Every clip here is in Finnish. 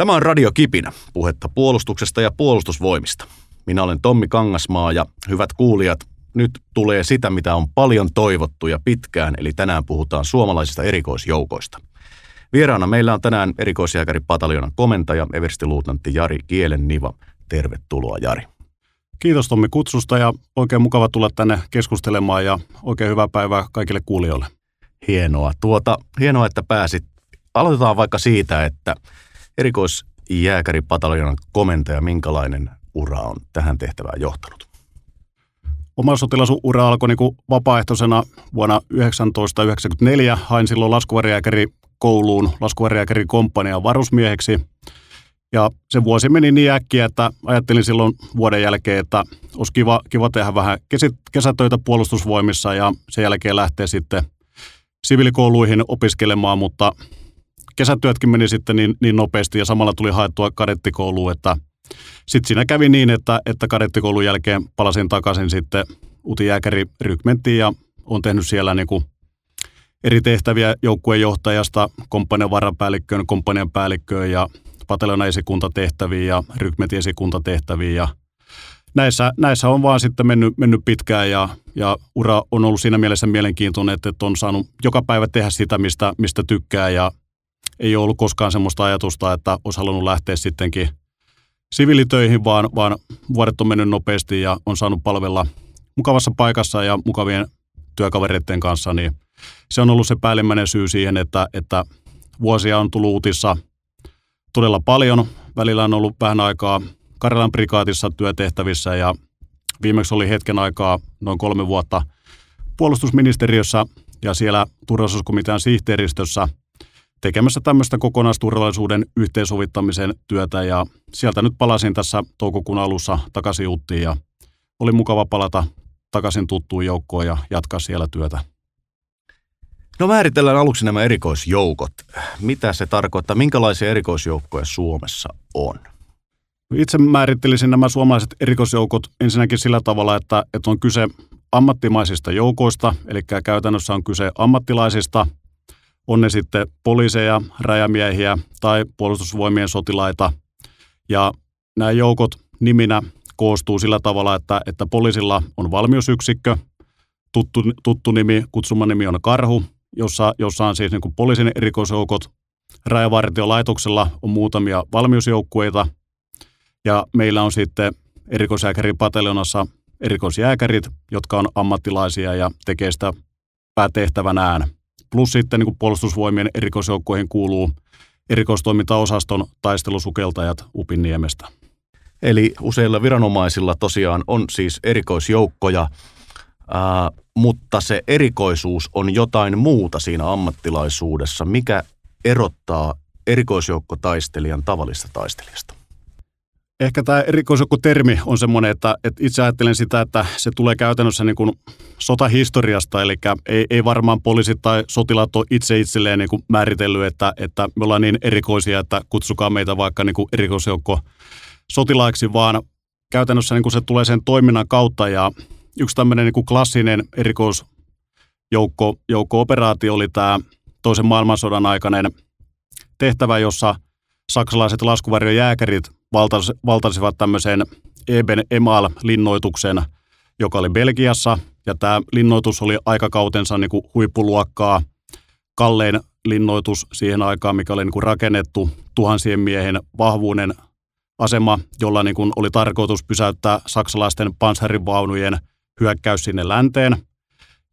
Tämä on Radio Kipinä, puhetta puolustuksesta ja puolustusvoimista. Minä olen Tommi Kangasmaa ja hyvät kuulijat, nyt tulee sitä, mitä on paljon toivottu ja pitkään, eli tänään puhutaan suomalaisista erikoisjoukoista. Vieraana meillä on tänään erikoisjääkäri pataljonan komentaja, everstiluutnantti Jari Kielenniva. Tervetuloa Jari. Kiitos Tommi kutsusta ja oikein mukava tulla tänne keskustelemaan ja oikein hyvää päivää kaikille kuulijoille. Hienoa. Tuota, hienoa, että pääsit. Aloitetaan vaikka siitä, että erikoisjääkäripataljonan komentaja, minkälainen ura on tähän tehtävään johtanut? Oma sotilasura alkoi niin vapaaehtoisena vuonna 1994. Hain silloin laskuvarjääkäri kouluun laskuvarjääkäri komppanian varusmieheksi. Ja se vuosi meni niin äkkiä, että ajattelin silloin vuoden jälkeen, että olisi kiva, kiva tehdä vähän kesätöitä puolustusvoimissa ja sen jälkeen lähteä sitten siviilikouluihin opiskelemaan, mutta kesätyötkin meni sitten niin, niin nopeasti ja samalla tuli haettua kadettikouluun, että sitten siinä kävi niin, että, että kadettikoulun jälkeen palasin takaisin sitten Uti rykmenttiin ja on tehnyt siellä niin kuin eri tehtäviä joukkueen johtajasta komppanian varapäällikköön, komppanian päällikköön ja patelona esikuntatehtäviin ja rykmentin esikuntatehtäviin ja näissä, näissä on vaan sitten mennyt, mennyt pitkään ja, ja ura on ollut siinä mielessä mielenkiintoinen, että on saanut joka päivä tehdä sitä, mistä, mistä tykkää ja ei ollut koskaan semmoista ajatusta, että olisi halunnut lähteä sittenkin siviilitöihin, vaan, vaan vuodet on mennyt nopeasti ja on saanut palvella mukavassa paikassa ja mukavien työkavereiden kanssa, niin se on ollut se päällimmäinen syy siihen, että, että vuosia on tullut uutissa todella paljon. Välillä on ollut vähän aikaa Karjalan prikaatissa työtehtävissä ja viimeksi oli hetken aikaa noin kolme vuotta puolustusministeriössä ja siellä turvallisuuskomitean sihteeristössä tekemässä tämmöistä kokonaisturvallisuuden yhteensovittamisen työtä ja sieltä nyt palasin tässä toukokuun alussa takaisin Uttiin ja oli mukava palata takaisin tuttuun joukkoon ja jatkaa siellä työtä. No määritellään aluksi nämä erikoisjoukot. Mitä se tarkoittaa? Minkälaisia erikoisjoukkoja Suomessa on? Itse määrittelisin nämä suomalaiset erikoisjoukot ensinnäkin sillä tavalla, että, että on kyse ammattimaisista joukoista, eli käytännössä on kyse ammattilaisista, on ne sitten poliiseja, rajamiehiä tai puolustusvoimien sotilaita. Ja nämä joukot niminä koostuu sillä tavalla, että, että poliisilla on valmiusyksikkö, tuttu, tuttu nimi, kutsumanimi on Karhu, jossa, jossa on siis niin kuin poliisin erikoisjoukot. Rajavartiolaitoksella on muutamia valmiusjoukkueita ja meillä on sitten erikoisjääkärin pataljonassa erikoisjääkärit, jotka on ammattilaisia ja tekee sitä päätehtävänään. Plus sitten niin kuin puolustusvoimien erikoisjoukkoihin kuuluu erikoistoimintaosaston taistelusukeltajat Upinniemestä. Eli useilla viranomaisilla tosiaan on siis erikoisjoukkoja, ää, mutta se erikoisuus on jotain muuta siinä ammattilaisuudessa. Mikä erottaa erikoisjoukkotaistelijan tavallista taistelijasta? Ehkä tämä erikoisjoukkotermi on semmoinen, että, että itse ajattelen sitä, että se tulee käytännössä niin kuin sotahistoriasta, eli ei, ei varmaan poliisit tai sotilaat ole itse itselleen niin kuin määritellyt, että, että me ollaan niin erikoisia, että kutsukaa meitä vaikka niin kuin erikoisjoukko sotilaiksi, vaan käytännössä niin kuin se tulee sen toiminnan kautta. Ja yksi tämmöinen niin kuin klassinen erikoisjoukko joukko operaatio oli tämä toisen maailmansodan aikainen tehtävä, jossa saksalaiset laskuvarjojääkärit valtas, valtasivat tämmöisen Eben Emal-linnoituksen, joka oli Belgiassa, ja tämä linnoitus oli aikakautensa niin kuin huippuluokkaa, kallein linnoitus siihen aikaan, mikä oli niin kuin rakennettu tuhansien miehen vahvuuden asema, jolla niin kuin oli tarkoitus pysäyttää saksalaisten panssarivaunujen hyökkäys sinne länteen.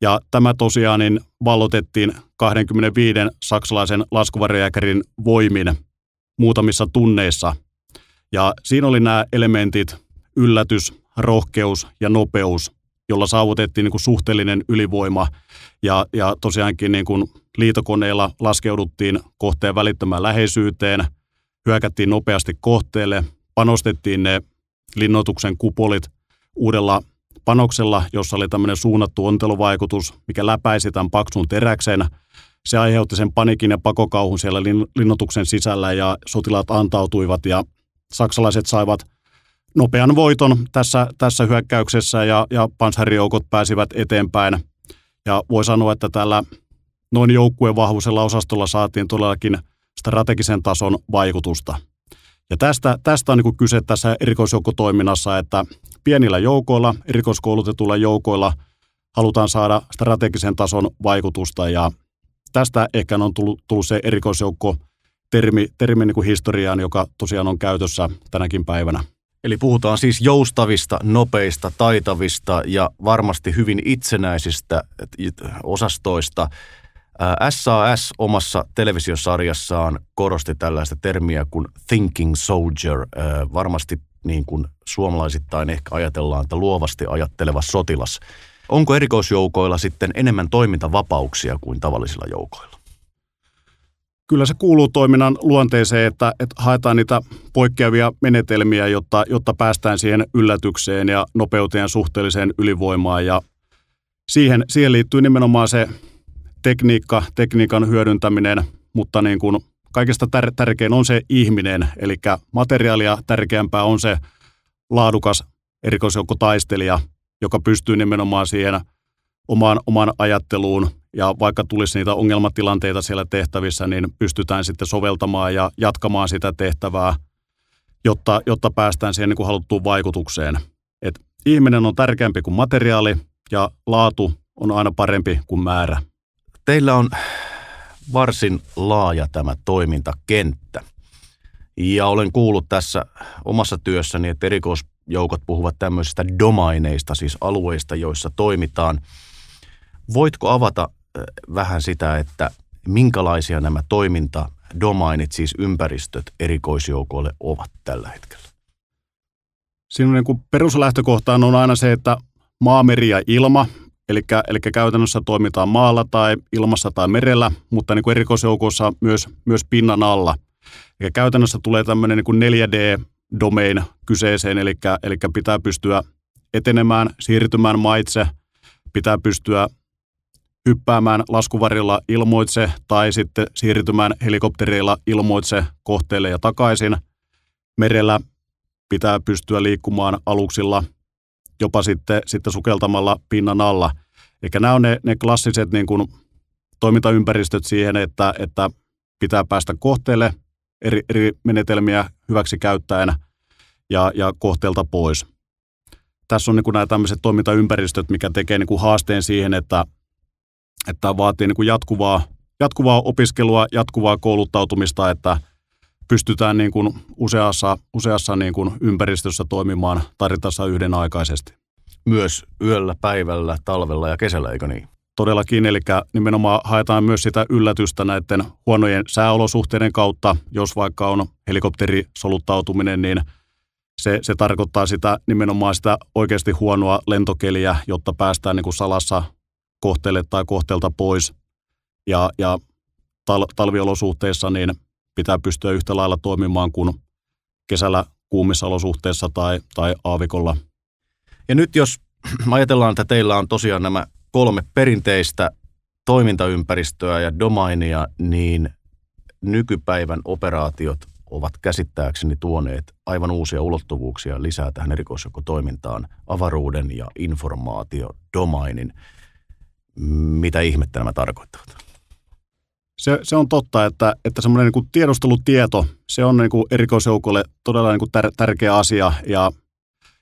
Ja tämä tosiaan niin vallotettiin 25 saksalaisen laskuvarjojääkärin voimin muutamissa tunneissa. Ja siinä oli nämä elementit, yllätys, rohkeus ja nopeus, jolla saavutettiin niin kuin suhteellinen ylivoima. Ja, ja tosiaankin niin kuin liitokoneilla laskeuduttiin kohteen välittömään läheisyyteen, hyökättiin nopeasti kohteelle, panostettiin ne linnoituksen kupolit uudella panoksella, jossa oli tämmöinen suunnattu onteluvaikutus, mikä läpäisi tämän paksun teräksen. Se aiheutti sen panikin ja pakokauhun siellä linnoituksen sisällä ja sotilaat antautuivat ja saksalaiset saivat nopean voiton tässä, tässä hyökkäyksessä ja, ja panssarijoukot pääsivät eteenpäin. Ja voi sanoa, että tällä noin joukkueen vahvuisella osastolla saatiin todellakin strategisen tason vaikutusta. Ja tästä, tästä on niin kyse tässä erikoisjoukkotoiminnassa, että pienillä joukoilla, erikoiskoulutetuilla joukoilla halutaan saada strategisen tason vaikutusta ja tästä ehkä on tullut, tullut se erikoisjoukko termi, termi niin kuin historiaan, joka tosiaan on käytössä tänäkin päivänä. Eli puhutaan siis joustavista, nopeista, taitavista ja varmasti hyvin itsenäisistä osastoista. SAS omassa televisiosarjassaan korosti tällaista termiä kuin thinking soldier. Varmasti niin kuin suomalaisittain ehkä ajatellaan, että luovasti ajatteleva sotilas. Onko erikoisjoukoilla sitten enemmän toimintavapauksia kuin tavallisilla joukoilla? Kyllä se kuuluu toiminnan luonteeseen, että, että haetaan niitä poikkeavia menetelmiä, jotta, jotta päästään siihen yllätykseen ja nopeuteen suhteelliseen ylivoimaan. Ja siihen, siihen liittyy nimenomaan se tekniikka, tekniikan hyödyntäminen, mutta niin kuin kaikista tär- tärkein on se ihminen, eli materiaalia tärkeämpää on se laadukas erikoisjoukkotaistelija, joka pystyy nimenomaan siihen omaan, omaan ajatteluun ja vaikka tulisi niitä ongelmatilanteita siellä tehtävissä, niin pystytään sitten soveltamaan ja jatkamaan sitä tehtävää, jotta, jotta päästään siihen niin kuin haluttuun vaikutukseen. Et ihminen on tärkeämpi kuin materiaali ja laatu on aina parempi kuin määrä. Teillä on varsin laaja tämä toimintakenttä. Ja olen kuullut tässä omassa työssäni, että erikoisjoukot puhuvat tämmöisistä domaineista, siis alueista, joissa toimitaan. Voitko avata vähän sitä, että minkälaisia nämä toimintadomainit, siis ympäristöt erikoisjoukoille ovat tällä hetkellä? Siinä niin peruslähtökohta on aina se, että maameri ja ilma Eli, eli käytännössä toimitaan maalla tai ilmassa tai merellä, mutta niin kuin erikoisjoukossa myös, myös pinnan alla. Eli käytännössä tulee tämmöinen niin kuin 4D-domain kyseeseen, eli, eli pitää pystyä etenemään, siirtymään maitse, pitää pystyä hyppäämään laskuvarilla ilmoitse tai sitten siirtymään helikopterilla ilmoitse kohteelle ja takaisin. Merellä pitää pystyä liikkumaan aluksilla – jopa sitten, sitten sukeltamalla pinnan alla. Eli nämä on ne, ne klassiset niin kuin, toimintaympäristöt siihen, että, että pitää päästä kohteelle eri, eri menetelmiä hyväksi käyttäen ja, ja kohteelta pois. Tässä on niin kuin nämä tämmöiset toimintaympäristöt, mikä tekee niin kuin haasteen siihen, että, että vaatii niin kuin jatkuvaa, jatkuvaa opiskelua, jatkuvaa kouluttautumista, että pystytään niin kuin useassa, useassa niin kuin ympäristössä toimimaan tarvittaessa yhdenaikaisesti. Myös yöllä, päivällä, talvella ja kesällä, eikö niin? Todellakin, eli nimenomaan haetaan myös sitä yllätystä näiden huonojen sääolosuhteiden kautta. Jos vaikka on helikopterisoluttautuminen, niin se, se tarkoittaa sitä nimenomaan sitä oikeasti huonoa lentokeliä, jotta päästään niin kuin salassa kohteelle tai kohteelta pois. Ja, ja tal, talviolosuhteissa niin pitää pystyä yhtä lailla toimimaan kuin kesällä kuumissa olosuhteissa tai, tai aavikolla. Ja nyt jos ajatellaan, että teillä on tosiaan nämä kolme perinteistä toimintaympäristöä ja domainia, niin nykypäivän operaatiot ovat käsittääkseni tuoneet aivan uusia ulottuvuuksia lisää tähän erikoisjoukkotoimintaan, avaruuden ja informaatio, domainin. Mitä ihmettä nämä tarkoittavat? Se, se on totta, että, että semmoinen niin kuin tiedustelutieto, se on niin kuin erikoisjoukolle todella niin kuin tär, tärkeä asia ja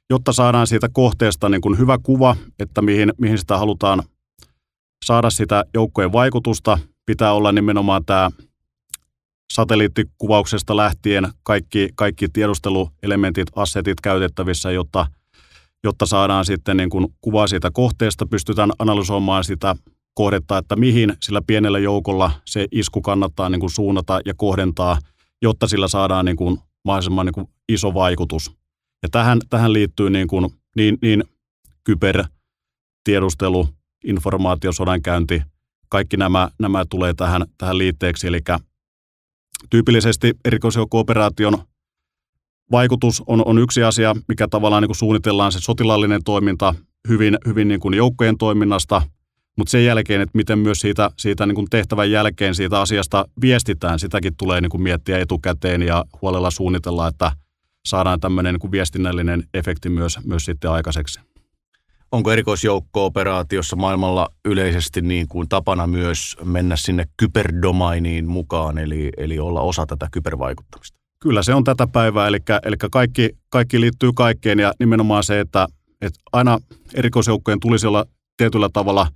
jotta saadaan siitä kohteesta niin kuin hyvä kuva, että mihin, mihin sitä halutaan saada sitä joukkojen vaikutusta, pitää olla nimenomaan tämä satelliittikuvauksesta lähtien kaikki, kaikki tiedusteluelementit, assetit käytettävissä, jotta, jotta saadaan sitten niin kuin kuva siitä kohteesta, pystytään analysoimaan sitä kohdetta, että mihin sillä pienellä joukolla se isku kannattaa niin kuin suunnata ja kohdentaa, jotta sillä saadaan niin kuin mahdollisimman niin kuin iso vaikutus. Ja tähän, tähän liittyy niin, kuin, niin, niin kybertiedustelu, informaatio, sodankäynti, kaikki nämä, nämä tulee tähän, tähän liitteeksi. Eli tyypillisesti erikoisjoukko-operaation vaikutus on, on yksi asia, mikä tavallaan niin kuin suunnitellaan se sotilaallinen toiminta hyvin, hyvin niin kuin joukkojen toiminnasta – mutta sen jälkeen, että miten myös siitä, siitä niin kuin tehtävän jälkeen siitä asiasta viestitään, sitäkin tulee niin kuin miettiä etukäteen ja huolella suunnitella, että saadaan tämmöinen niin kuin viestinnällinen efekti myös, myös sitten aikaiseksi. Onko erikoisjoukko-operaatiossa maailmalla yleisesti niin kuin tapana myös mennä sinne kyberdomainiin mukaan, eli, eli olla osa tätä kybervaikuttamista? Kyllä se on tätä päivää, eli, eli kaikki, kaikki liittyy kaikkeen ja nimenomaan se, että, että aina erikoisjoukkojen tulisi olla tietyllä tavalla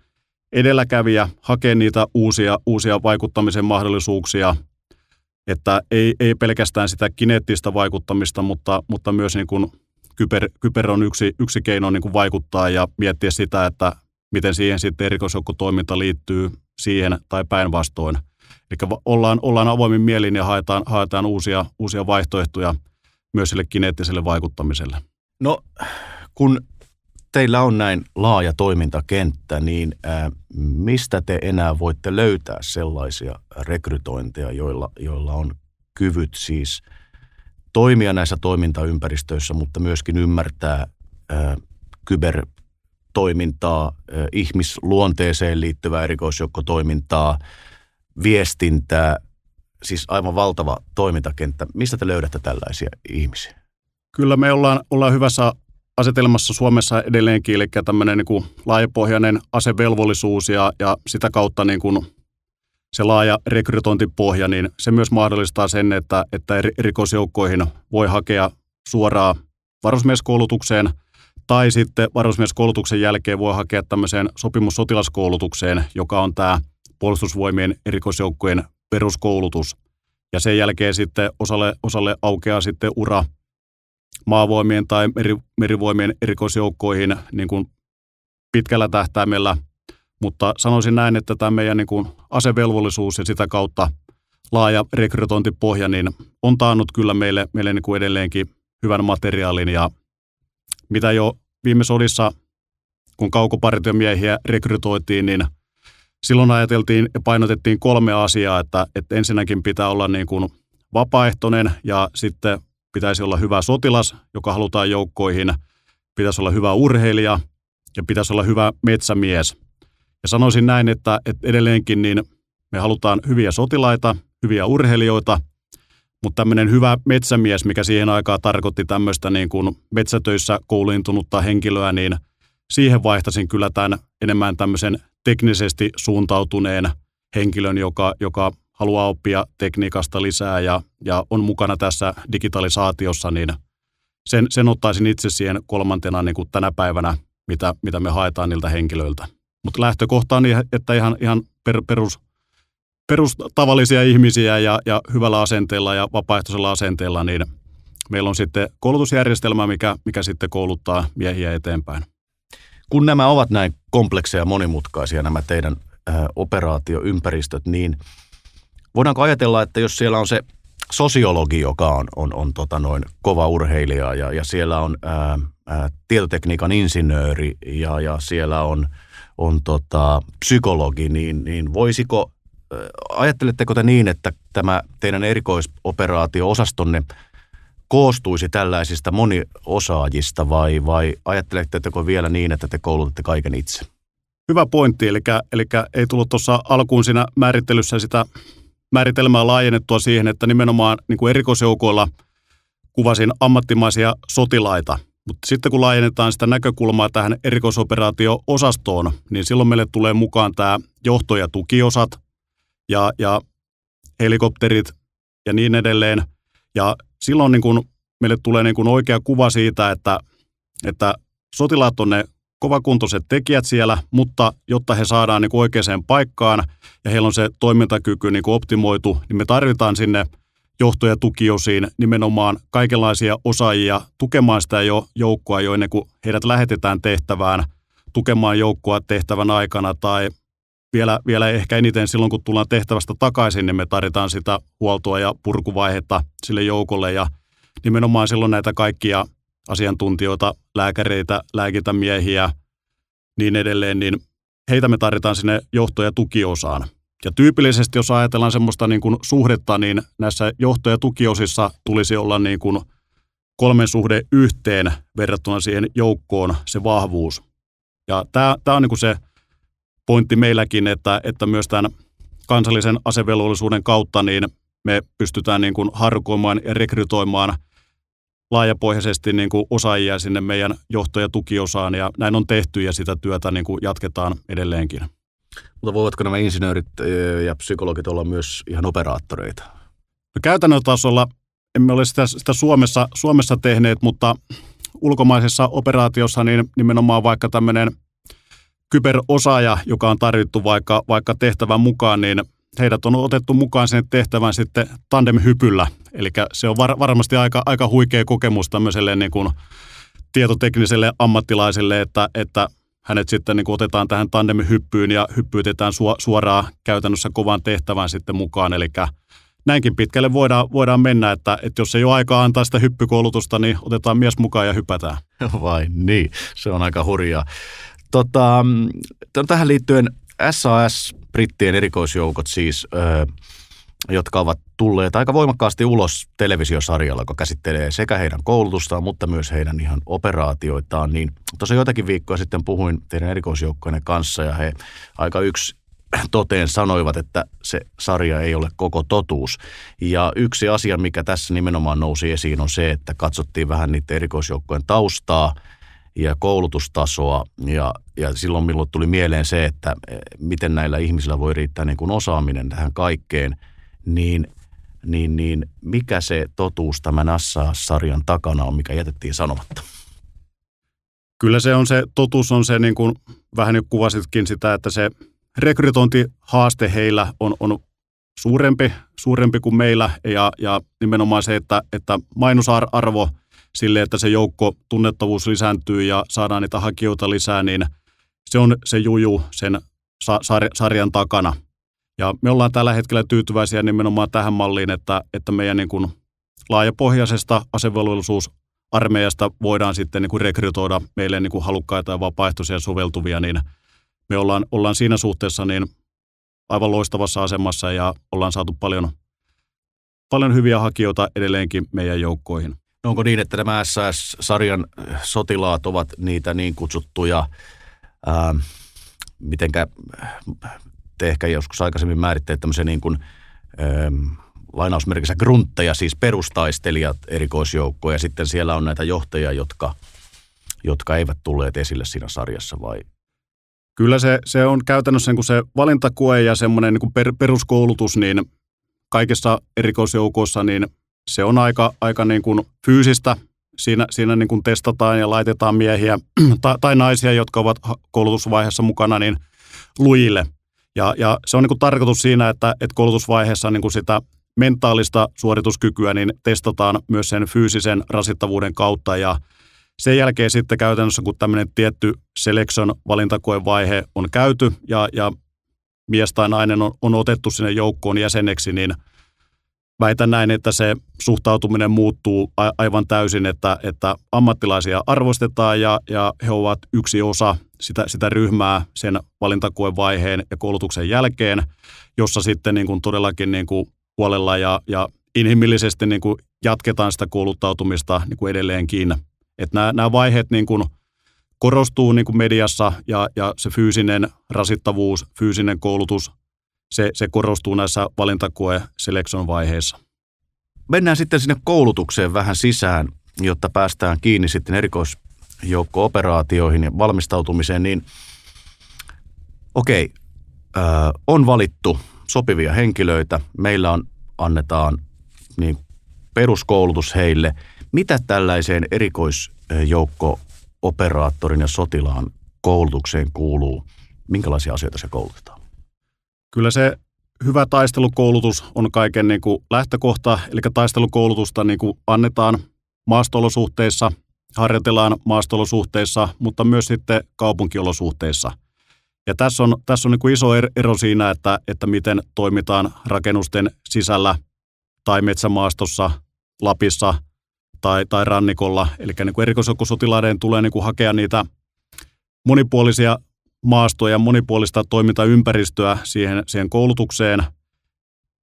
edelläkävijä, hakea niitä uusia, uusia vaikuttamisen mahdollisuuksia, että ei, ei pelkästään sitä kineettistä vaikuttamista, mutta, mutta myös niin kuin kyber, kyber on yksi, yksi keino niin kuin vaikuttaa ja miettiä sitä, että miten siihen sitten erikoisjoukkotoiminta liittyy siihen tai päinvastoin. Eli ollaan, ollaan avoimin mielin ja haetaan, haetaan uusia, uusia vaihtoehtoja myös sille kineettiselle vaikuttamiselle. No, kun teillä on näin laaja toimintakenttä, niin ää, mistä te enää voitte löytää sellaisia rekrytointeja, joilla, joilla on kyvyt siis toimia näissä toimintaympäristöissä, mutta myöskin ymmärtää ää, kybertoimintaa, ää, ihmisluonteeseen liittyvää erikoisjoukkotoimintaa, viestintää, siis aivan valtava toimintakenttä. Mistä te löydätte tällaisia ihmisiä? Kyllä me ollaan, ollaan hyvässä asetelmassa Suomessa edelleenkin, eli tämmöinen niin kuin laajapohjainen asevelvollisuus ja, ja sitä kautta niin kuin se laaja rekrytointipohja, niin se myös mahdollistaa sen, että, että rikosjoukkoihin voi hakea suoraan varusmieskoulutukseen tai sitten varusmieskoulutuksen jälkeen voi hakea tämmöiseen sopimussotilaskoulutukseen, joka on tämä puolustusvoimien erikoisjoukkojen peruskoulutus. Ja sen jälkeen sitten osalle, osalle aukeaa sitten ura maavoimien tai meri, merivoimien erikoisjoukkoihin niin kuin pitkällä tähtäimellä. Mutta sanoisin näin, että tämä meidän niin kuin asevelvollisuus ja sitä kautta laaja rekrytointipohja niin on taannut kyllä meille, meille niin kuin edelleenkin hyvän materiaalin. Ja mitä jo viime sodissa, kun kaukopartiomiehiä rekrytoitiin, niin silloin ajateltiin ja painotettiin kolme asiaa, että, että ensinnäkin pitää olla niin kuin vapaaehtoinen ja sitten pitäisi olla hyvä sotilas, joka halutaan joukkoihin, pitäisi olla hyvä urheilija ja pitäisi olla hyvä metsämies. Ja sanoisin näin, että, että edelleenkin niin me halutaan hyviä sotilaita, hyviä urheilijoita, mutta tämmöinen hyvä metsämies, mikä siihen aikaan tarkoitti tämmöistä niin kuin metsätöissä kouluintunutta henkilöä, niin siihen vaihtasin kyllä tämän enemmän tämmöisen teknisesti suuntautuneen henkilön, joka, joka haluaa oppia tekniikasta lisää ja, ja on mukana tässä digitalisaatiossa, niin sen, sen ottaisin itse siihen kolmantena niin kuin tänä päivänä, mitä, mitä me haetaan niiltä henkilöiltä. Mutta lähtökohta on, että ihan, ihan per, perus, perustavallisia ihmisiä ja, ja hyvällä asenteella ja vapaaehtoisella asenteella, niin meillä on sitten koulutusjärjestelmä, mikä, mikä sitten kouluttaa miehiä eteenpäin. Kun nämä ovat näin komplekseja ja monimutkaisia nämä teidän äh, operaatioympäristöt, niin – Voidaanko ajatella, että jos siellä on se sosiologi, joka on, on, on tota noin kova urheilija ja, ja siellä on ää, ää, tietotekniikan insinööri ja, ja siellä on, on tota, psykologi, niin, niin voisiko, ää, ajatteletteko te niin, että tämä teidän erikoisoperaatio-osastonne koostuisi tällaisista moniosaajista vai, vai ajatteletteko vielä niin, että te koulutatte kaiken itse? Hyvä pointti, eli, eli ei tullut tuossa alkuun siinä määrittelyssä sitä määritelmää laajennettua siihen, että nimenomaan niin kuin erikoisjoukoilla kuvasin ammattimaisia sotilaita. Mutta sitten kun laajennetaan sitä näkökulmaa tähän erikoisoperaatio-osastoon, niin silloin meille tulee mukaan tämä johto- ja tukiosat ja, ja helikopterit ja niin edelleen. Ja silloin niin kun meille tulee niin kun oikea kuva siitä, että, että sotilaat on ne kovakuntoiset tekijät siellä, mutta jotta he saadaan niin kuin oikeaan paikkaan ja heillä on se toimintakyky niin kuin optimoitu, niin me tarvitaan sinne johto- ja tukiosiin nimenomaan kaikenlaisia osaajia tukemaan sitä jo joukkoa jo ennen kuin heidät lähetetään tehtävään, tukemaan joukkoa tehtävän aikana tai vielä, vielä ehkä eniten silloin, kun tullaan tehtävästä takaisin, niin me tarvitaan sitä huoltoa ja purkuvaihetta sille joukolle ja nimenomaan silloin näitä kaikkia asiantuntijoita, lääkäreitä, lääkintämiehiä, niin edelleen, niin heitä me tarvitaan sinne johto- ja tukiosaan. Ja tyypillisesti, jos ajatellaan semmoista niin kuin suhdetta, niin näissä johto- ja tukiosissa tulisi olla niin kuin kolmen suhde yhteen verrattuna siihen joukkoon se vahvuus. Ja tämä, tämä on niin kuin se pointti meilläkin, että, että myös tämän kansallisen asevelvollisuuden kautta niin me pystytään niin kuin harkoimaan ja rekrytoimaan – laajapohjaisesti niin kuin osaajia sinne meidän johto- ja tukiosaan ja näin on tehty ja sitä työtä niin kuin jatketaan edelleenkin. Mutta voivatko nämä insinöörit ja psykologit olla myös ihan operaattoreita? No käytännön tasolla emme ole sitä, sitä Suomessa, Suomessa tehneet, mutta ulkomaisessa operaatiossa niin nimenomaan vaikka tämmöinen kyberosaaja, joka on tarvittu vaikka, vaikka tehtävän mukaan, niin heidät on otettu mukaan sen tehtävän sitten tandemhypyllä. Eli se on var, varmasti aika, aika huikea kokemus tämmöiselle niin kuin tietotekniselle ammattilaiselle, että, että hänet sitten niin kuin otetaan tähän tandemhyppyyn ja hyppyytetään suoraan käytännössä kovaan tehtävään sitten mukaan. Eli näinkin pitkälle voidaan, voidaan mennä, että, että jos ei ole aikaa antaa sitä hyppykoulutusta, niin otetaan mies mukaan ja hypätään. Vai niin, se on aika hurjaa. Tota, tähän liittyen SAS, brittien erikoisjoukot siis, ö, jotka ovat tulleet aika voimakkaasti ulos televisiosarjalla, joka käsittelee sekä heidän koulutustaan, mutta myös heidän ihan operaatioitaan. Niin tosiaan jotakin viikkoa sitten puhuin teidän erikoisjoukkojen kanssa ja he aika yksi toteen sanoivat, että se sarja ei ole koko totuus. Ja yksi asia, mikä tässä nimenomaan nousi esiin, on se, että katsottiin vähän niiden erikoisjoukkojen taustaa ja koulutustasoa. Ja, ja silloin milloin tuli mieleen se, että eh, miten näillä ihmisillä voi riittää niin kuin osaaminen tähän kaikkeen, niin, niin, niin mikä se totuus tämän NASA-sarjan takana on, mikä jätettiin sanomatta? Kyllä se on se, totuus on se, niin kuin vähän nyt kuvasitkin sitä, että se rekrytointihaaste heillä on, on suurempi, suurempi kuin meillä ja, ja nimenomaan se, että, että mainosarvo sille, että se joukko tunnettavuus lisääntyy ja saadaan niitä hakijoita lisää, niin se on se juju sen sarjan takana. Ja me ollaan tällä hetkellä tyytyväisiä nimenomaan tähän malliin, että, että meidän niin kuin laajapohjaisesta asevelvollisuusarmeijasta voidaan sitten niin kuin rekrytoida meille niin kuin halukkaita ja vapaaehtoisia soveltuvia, niin – me ollaan, ollaan siinä suhteessa niin aivan loistavassa asemassa ja ollaan saatu paljon, paljon hyviä hakijoita edelleenkin meidän joukkoihin. Onko niin, että nämä SAS-sarjan sotilaat ovat niitä niin kutsuttuja, ää, mitenkä te ehkä joskus aikaisemmin määritteet tämmöisiä niin kuin, ää, lainausmerkissä gruntteja, siis perustaistelijat erikoisjoukkoja, ja sitten siellä on näitä johtajia, jotka, jotka eivät tulleet esille siinä sarjassa, vai? Kyllä se, se on käytännössä niin kuin se valintakue ja semmoinen niin kuin per, peruskoulutus, niin kaikissa erikoisjoukoissa, niin se on aika, aika niin kuin fyysistä. Siinä, siinä niin kuin testataan ja laitetaan miehiä tai, tai naisia, jotka ovat koulutusvaiheessa mukana, niin lujille. Ja, ja se on niin kuin tarkoitus siinä, että, että koulutusvaiheessa niin kuin sitä mentaalista suorituskykyä niin testataan myös sen fyysisen rasittavuuden kautta ja sen jälkeen sitten käytännössä, kun tämmöinen tietty selection valintakoevaihe on käyty ja, ja mies tai nainen on, on otettu sinne joukkoon jäseneksi, niin väitän näin, että se suhtautuminen muuttuu aivan täysin, että, että ammattilaisia arvostetaan ja, ja he ovat yksi osa sitä, sitä ryhmää sen valintakoevaiheen ja koulutuksen jälkeen, jossa sitten niin kuin todellakin niin kuin huolella ja, ja inhimillisesti niin kuin jatketaan sitä kouluttautumista niin kuin edelleenkin. Että nämä, nämä vaiheet niin kuin korostuu niin kuin mediassa ja, ja se fyysinen rasittavuus, fyysinen koulutus, se, se korostuu näissä valintakoe selection vaiheissa. Mennään sitten sinne koulutukseen vähän sisään, jotta päästään kiinni sitten erikoisjoukko-operaatioihin ja valmistautumiseen, niin okei, äh, on valittu sopivia henkilöitä, meillä on, annetaan niin peruskoulutus heille – mitä tällaiseen erikoisjoukko-operaattorin ja sotilaan koulutukseen kuuluu? Minkälaisia asioita se koulutetaan? Kyllä se hyvä taistelukoulutus on kaiken niin kuin lähtökohta, eli taistelukoulutusta niin kuin annetaan maastolosuhteissa, harjoitellaan maastolosuhteissa, mutta myös sitten kaupunkiolosuhteissa. Ja tässä on, tässä on niin kuin iso er-, ero siinä, että, että miten toimitaan rakennusten sisällä tai metsämaastossa, Lapissa – tai, tai rannikolla. Eli niin erikoisjoukkosotilaiden tulee niin kuin hakea niitä monipuolisia maastoja, monipuolista toimintaympäristöä siihen, siihen koulutukseen.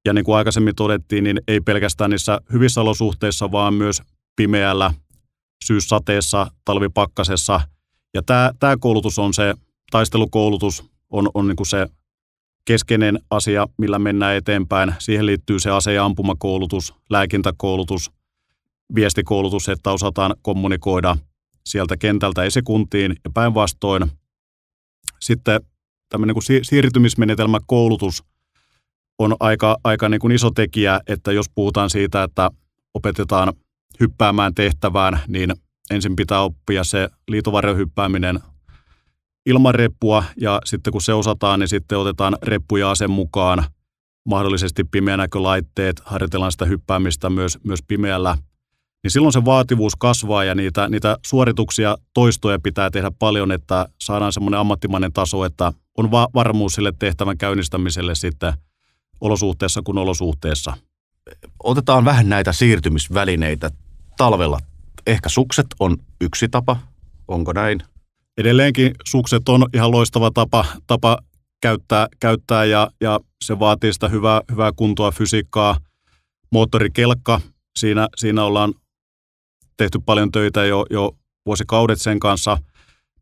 Ja niin kuin aikaisemmin todettiin, niin ei pelkästään niissä hyvissä olosuhteissa, vaan myös pimeällä, syyssateessa, talvipakkasessa. Ja tämä, tämä koulutus on se, taistelukoulutus on, on niin kuin se keskeinen asia, millä mennään eteenpäin. Siihen liittyy se ase- ja ampumakoulutus, lääkintäkoulutus, viestikoulutus, että osataan kommunikoida sieltä kentältä esikuntiin ja päinvastoin. Sitten tämmöinen niin siirtymismenetelmä koulutus on aika, aika niin kuin iso tekijä, että jos puhutaan siitä, että opetetaan hyppäämään tehtävään, niin ensin pitää oppia se liitovarjohyppääminen ilman reppua ja sitten kun se osataan, niin sitten otetaan reppuja sen mukaan, mahdollisesti pimeänäkölaitteet, harjoitellaan sitä hyppäämistä myös, myös pimeällä, niin silloin se vaativuus kasvaa ja niitä, niitä suorituksia, toistoja pitää tehdä paljon, että saadaan semmoinen ammattimainen taso, että on va- varmuus sille tehtävän käynnistämiselle sitten olosuhteessa kuin olosuhteessa. Otetaan vähän näitä siirtymisvälineitä talvella. Ehkä sukset on yksi tapa, onko näin? Edelleenkin sukset on ihan loistava tapa, tapa käyttää, käyttää ja, ja se vaatii sitä hyvää, hyvää kuntoa, fysiikkaa. Moottorikelkka, siinä, siinä ollaan tehty paljon töitä jo, jo vuosikaudet sen kanssa.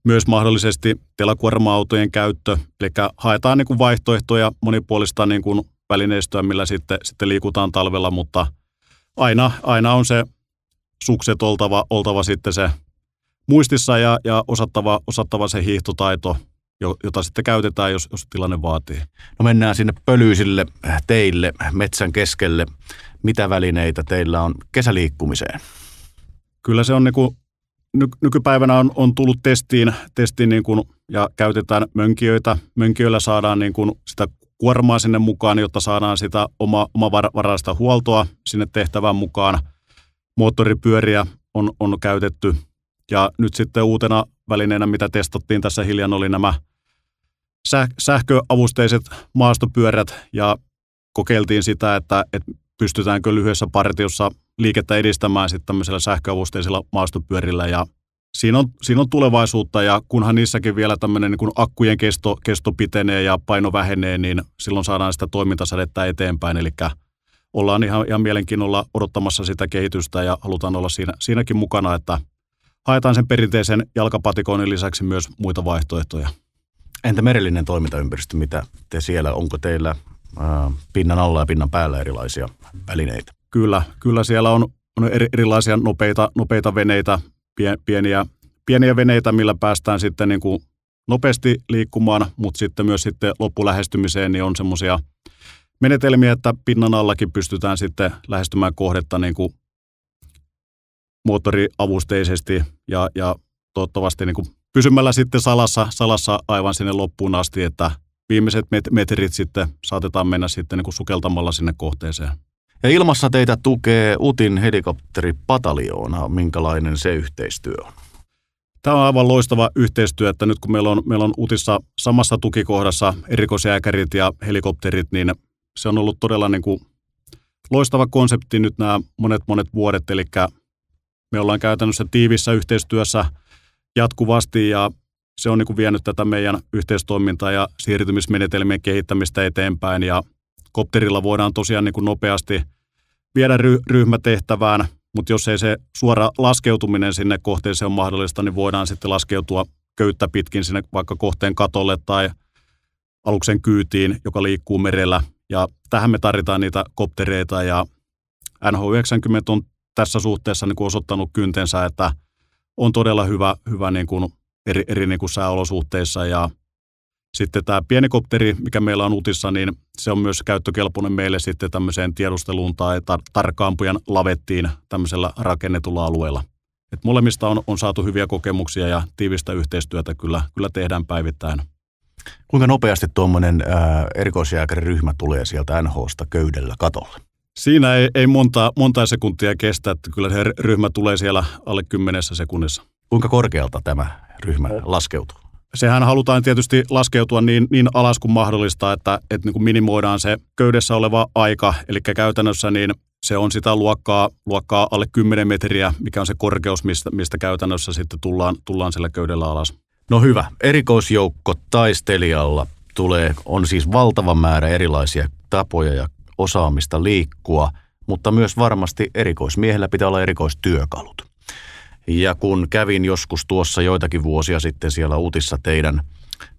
Myös mahdollisesti telakuorma-autojen käyttö, eli haetaan niin kuin vaihtoehtoja, monipuolista niin kuin välineistöä, millä sitten, sitten liikutaan talvella, mutta aina, aina on se sukset oltava, oltava sitten se muistissa ja, ja osattava, osattava se hiihtotaito, jota sitten käytetään, jos, jos tilanne vaatii. No mennään sinne pölyisille teille, metsän keskelle. Mitä välineitä teillä on kesäliikkumiseen? Kyllä se on niin kuin, nykypäivänä on, on tullut testiin, testiin niin kuin, ja käytetään mönkijöitä. Mönkijöillä saadaan niin kuin sitä kuormaa sinne mukaan, jotta saadaan sitä oma, omavaraista huoltoa sinne tehtävään mukaan. Moottoripyöriä on, on käytetty ja nyt sitten uutena välineenä, mitä testattiin tässä hiljan, oli nämä sähköavusteiset maastopyörät ja kokeiltiin sitä, että, että pystytäänkö lyhyessä partiossa liikettä edistämään sitten tämmöisellä sähköavusteisilla maastopyörillä ja siinä on, siinä on tulevaisuutta ja kunhan niissäkin vielä tämmöinen niin akkujen kesto, kesto pitenee ja paino vähenee, niin silloin saadaan sitä toimintasädettä eteenpäin. Eli ollaan ihan, ihan mielenkiinnolla odottamassa sitä kehitystä ja halutaan olla siinä, siinäkin mukana, että haetaan sen perinteisen jalkapatikoinnin lisäksi myös muita vaihtoehtoja. Entä merellinen toimintaympäristö, mitä te siellä, onko teillä ää, pinnan alla ja pinnan päällä erilaisia välineitä? Kyllä, kyllä siellä on, on erilaisia nopeita, nopeita veneitä, pieniä, pieniä veneitä, millä päästään sitten niin kuin nopeasti liikkumaan, mutta sitten myös sitten loppulähestymiseen niin on semmoisia menetelmiä, että pinnan allakin pystytään sitten lähestymään kohdetta niin kuin moottoriavusteisesti ja, ja toivottavasti niin kuin pysymällä sitten salassa, salassa aivan sinne loppuun asti, että viimeiset met- metrit sitten saatetaan mennä sitten niin kuin sukeltamalla sinne kohteeseen. Ja ilmassa teitä tukee UTin helikopteripataljoona. Minkälainen se yhteistyö on? Tämä on aivan loistava yhteistyö, että nyt kun meillä on, meillä on UTissa samassa tukikohdassa erikoisjääkärit ja helikopterit, niin se on ollut todella niin kuin loistava konsepti nyt nämä monet monet vuodet, eli me ollaan käytännössä tiivissä yhteistyössä jatkuvasti ja se on niin kuin vienyt tätä meidän yhteistoimintaa ja siirtymismenetelmien kehittämistä eteenpäin ja kopterilla voidaan tosiaan niin kuin nopeasti viedä ry- ryhmätehtävään, mutta jos ei se suora laskeutuminen sinne kohteeseen on mahdollista, niin voidaan sitten laskeutua köyttä pitkin sinne vaikka kohteen katolle tai aluksen kyytiin, joka liikkuu merellä. Ja tähän me tarvitaan niitä koptereita ja NH90 on tässä suhteessa niin kuin osoittanut kyntensä, että on todella hyvä, hyvä niin kuin eri, eri niin kuin sääolosuhteissa ja sitten tämä pieni kopteri, mikä meillä on utissa, niin se on myös käyttökelpoinen meille sitten tämmöiseen tiedusteluun tai tar- tarkkaampujan lavettiin tämmöisellä rakennetulla alueella. Et molemmista on, on saatu hyviä kokemuksia ja tiivistä yhteistyötä kyllä, kyllä tehdään päivittäin. Kuinka nopeasti tuommoinen erikoisjääkäriryhmä tulee sieltä NHsta köydellä katolle? Siinä ei, ei monta, monta sekuntia kestä, että kyllä se ryhmä tulee siellä alle kymmenessä sekunnissa. Kuinka korkealta tämä ryhmä laskeutuu? Sehän halutaan tietysti laskeutua niin, niin alas kuin mahdollista, että, että niin kuin minimoidaan se köydessä oleva aika, eli käytännössä niin se on sitä luokkaa, luokkaa alle 10 metriä, mikä on se korkeus, mistä, mistä käytännössä sitten tullaan, tullaan sillä köydellä alas. No hyvä. Erikoisjoukko taistelijalla tulee, on siis valtava määrä erilaisia tapoja ja osaamista liikkua, mutta myös varmasti erikoismiehellä pitää olla erikoistyökalut. Ja kun kävin joskus tuossa joitakin vuosia sitten siellä uutissa teidän,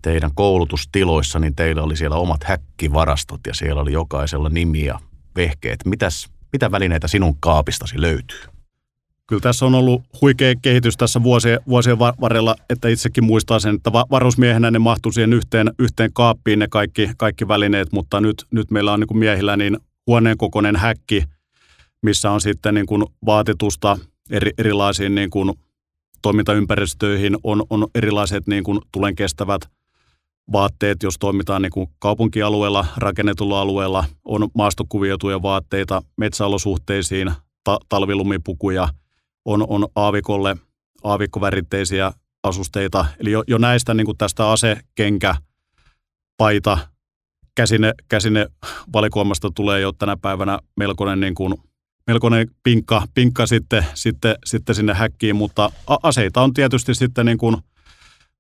teidän koulutustiloissa, niin teillä oli siellä omat häkkivarastot ja siellä oli jokaisella nimi ja vehkeet. Mitäs, mitä välineitä sinun kaapistasi löytyy? Kyllä tässä on ollut huikea kehitys tässä vuosien, vuosien varrella, että itsekin muistaa sen, että varusmiehenä ne mahtuu siihen yhteen, yhteen kaappiin ne kaikki, kaikki välineet, mutta nyt, nyt meillä on niin kuin miehillä niin huoneen kokoinen häkki, missä on sitten niin kuin vaatetusta eri, erilaisiin niin kuin toimintaympäristöihin, on, on erilaiset niin kuin tulen kestävät vaatteet, jos toimitaan niin kuin kaupunkialueella, rakennetulla alueella, on maastokuvioituja vaatteita metsäolosuhteisiin, ta- talvilumipukuja, on, on aavikolle aavikkoväritteisiä asusteita. Eli jo, jo näistä niin kuin tästä ase, kenkä, paita, käsine, käsine valikoimasta tulee jo tänä päivänä melkoinen, niin kuin, melkoinen pinkka, pinkka sitten, sitten, sitten sinne häkkiin, mutta aseita on tietysti sitten niin kuin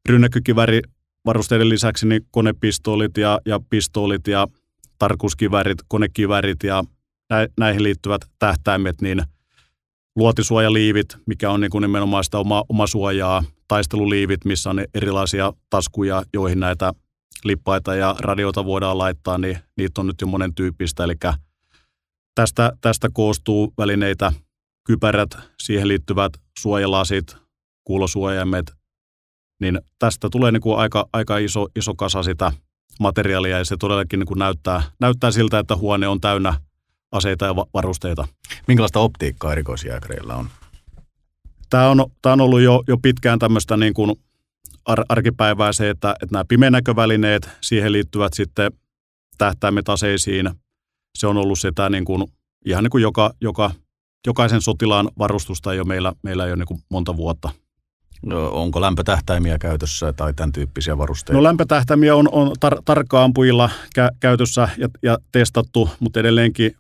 rynnäkkykiväri varusteiden lisäksi niin konepistoolit ja, ja pistoolit ja tarkuskivärit, konekivärit ja näihin liittyvät tähtäimet, niin luotisuojaliivit, mikä on niin kuin nimenomaan sitä oma, oma suojaa, taisteluliivit, missä on erilaisia taskuja, joihin näitä lippaita ja radioita voidaan laittaa, niin niitä on nyt jo monen tyyppistä. Eli tästä, tästä koostuu välineitä, kypärät, siihen liittyvät suojalasit, kuulosuojaimet, niin tästä tulee niin kuin aika, aika iso, iso kasa sitä materiaalia ja se todellakin niin kuin näyttää, näyttää siltä, että huone on täynnä aseita ja varusteita. Minkälaista optiikkaa erikoisjääkäreillä on? Tämä on, tämä on ollut jo, jo pitkään tämmöistä niin kuin ar- arkipäivää se, että, että nämä pimeänäkövälineet, siihen liittyvät sitten tähtäimet aseisiin. Se on ollut sitä niin kuin, ihan niin kuin joka, joka, jokaisen sotilaan varustusta jo meillä, meillä jo niin kuin monta vuotta. No, onko lämpötähtäimiä käytössä tai tämän tyyppisiä varusteita? No lämpötähtäimiä on, on tar- tarkka-ampujilla kä- käytössä ja, ja testattu, mutta edelleenkin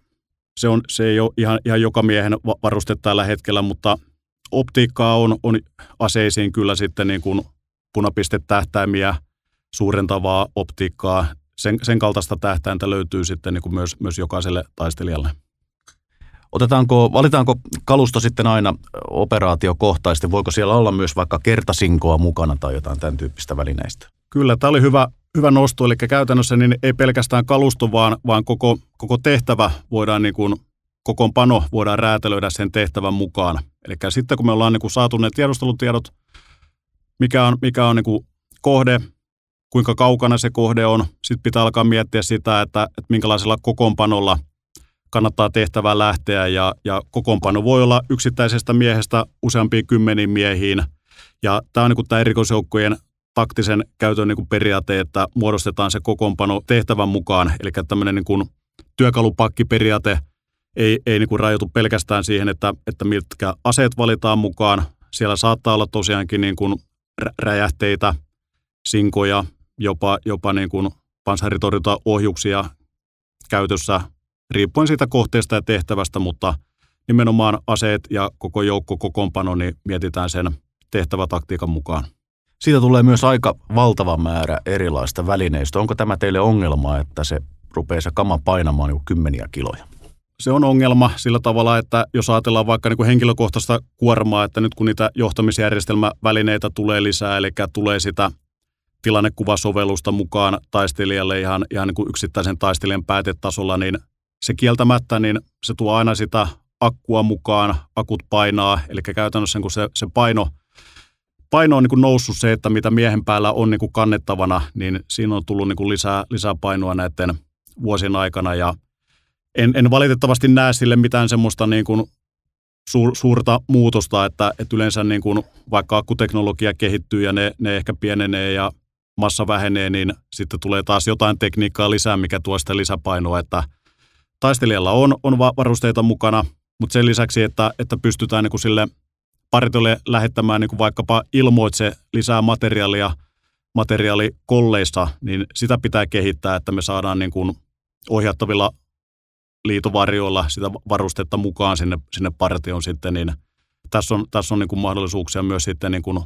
se, on, se ei ole ihan, ihan joka miehen varuste tällä hetkellä, mutta optiikkaa on, on aseisiin kyllä sitten niin kuin punapistetähtäimiä, suurentavaa optiikkaa. Sen, sen kaltaista tähtäintä löytyy sitten niin kuin myös, myös jokaiselle taistelijalle. Otetaanko, valitaanko kalusto sitten aina operaatiokohtaisesti? Voiko siellä olla myös vaikka kertasinkoa mukana tai jotain tämän tyyppistä välineistä? Kyllä, tämä oli hyvä, hyvä nosto. Eli käytännössä niin ei pelkästään kalusto, vaan, vaan koko, koko tehtävä voidaan niin kuin, kokoonpano voidaan räätälöidä sen tehtävän mukaan. Eli sitten kun me ollaan niin kuin saatu ne tiedustelutiedot, mikä on, mikä on niin kuin kohde, kuinka kaukana se kohde on, sitten pitää alkaa miettiä sitä, että, että minkälaisella kokoonpanolla kannattaa tehtävään lähteä ja, ja kokoonpano voi olla yksittäisestä miehestä useampiin kymmeniin miehiin. Ja tämä on niin tämä erikoisjoukkojen taktisen käytön niin periaate, että muodostetaan se kokoonpano tehtävän mukaan. Eli tämmöinen niin kuin työkalupakkiperiaate ei, ei niin kuin rajoitu pelkästään siihen, että, että mitkä aseet valitaan mukaan. Siellä saattaa olla tosiaankin niin kuin räjähteitä, sinkoja, jopa, jopa niin kuin ohjuksia käytössä, riippuen siitä kohteesta ja tehtävästä, mutta nimenomaan aseet ja koko joukko kokoonpano, niin mietitään sen tehtävätaktiikan mukaan. Siitä tulee myös aika valtava määrä erilaista välineistä. Onko tämä teille ongelma, että se rupeaa se kama painamaan niin kymmeniä kiloja? Se on ongelma sillä tavalla, että jos ajatellaan vaikka niin kuin henkilökohtaista kuormaa, että nyt kun niitä johtamisjärjestelmävälineitä tulee lisää, eli tulee sitä tilannekuvasovellusta mukaan taistelijalle ihan, ihan niin kuin yksittäisen taistelijan päätetasolla, niin se kieltämättä, niin se tuo aina sitä akkua mukaan, akut painaa, eli käytännössä kun se, se paino – paino on niin kuin noussut se, että mitä miehen päällä on niin kuin kannettavana, niin siinä on tullut niin kuin lisää, lisää painoa näiden vuosien aikana. Ja en, en valitettavasti näe sille mitään semmoista niin kuin suur, suurta muutosta, että, että yleensä niin kuin vaikka akkuteknologia kehittyy ja ne, ne ehkä pienenee ja massa vähenee, niin sitten tulee taas jotain tekniikkaa lisää, mikä tuo sitä lisäpainoa, että taistelijalla on, on varusteita mukana, mutta sen lisäksi, että, että pystytään niin kuin sille – partiolle lähettämään niin kuin vaikkapa ilmoitse lisää materiaalia materiaalikolleista, niin sitä pitää kehittää, että me saadaan niin kuin ohjattavilla liitovarjoilla sitä varustetta mukaan sinne, sinne partioon sitten, niin tässä on, tässä on niin kuin mahdollisuuksia myös sitten niin kuin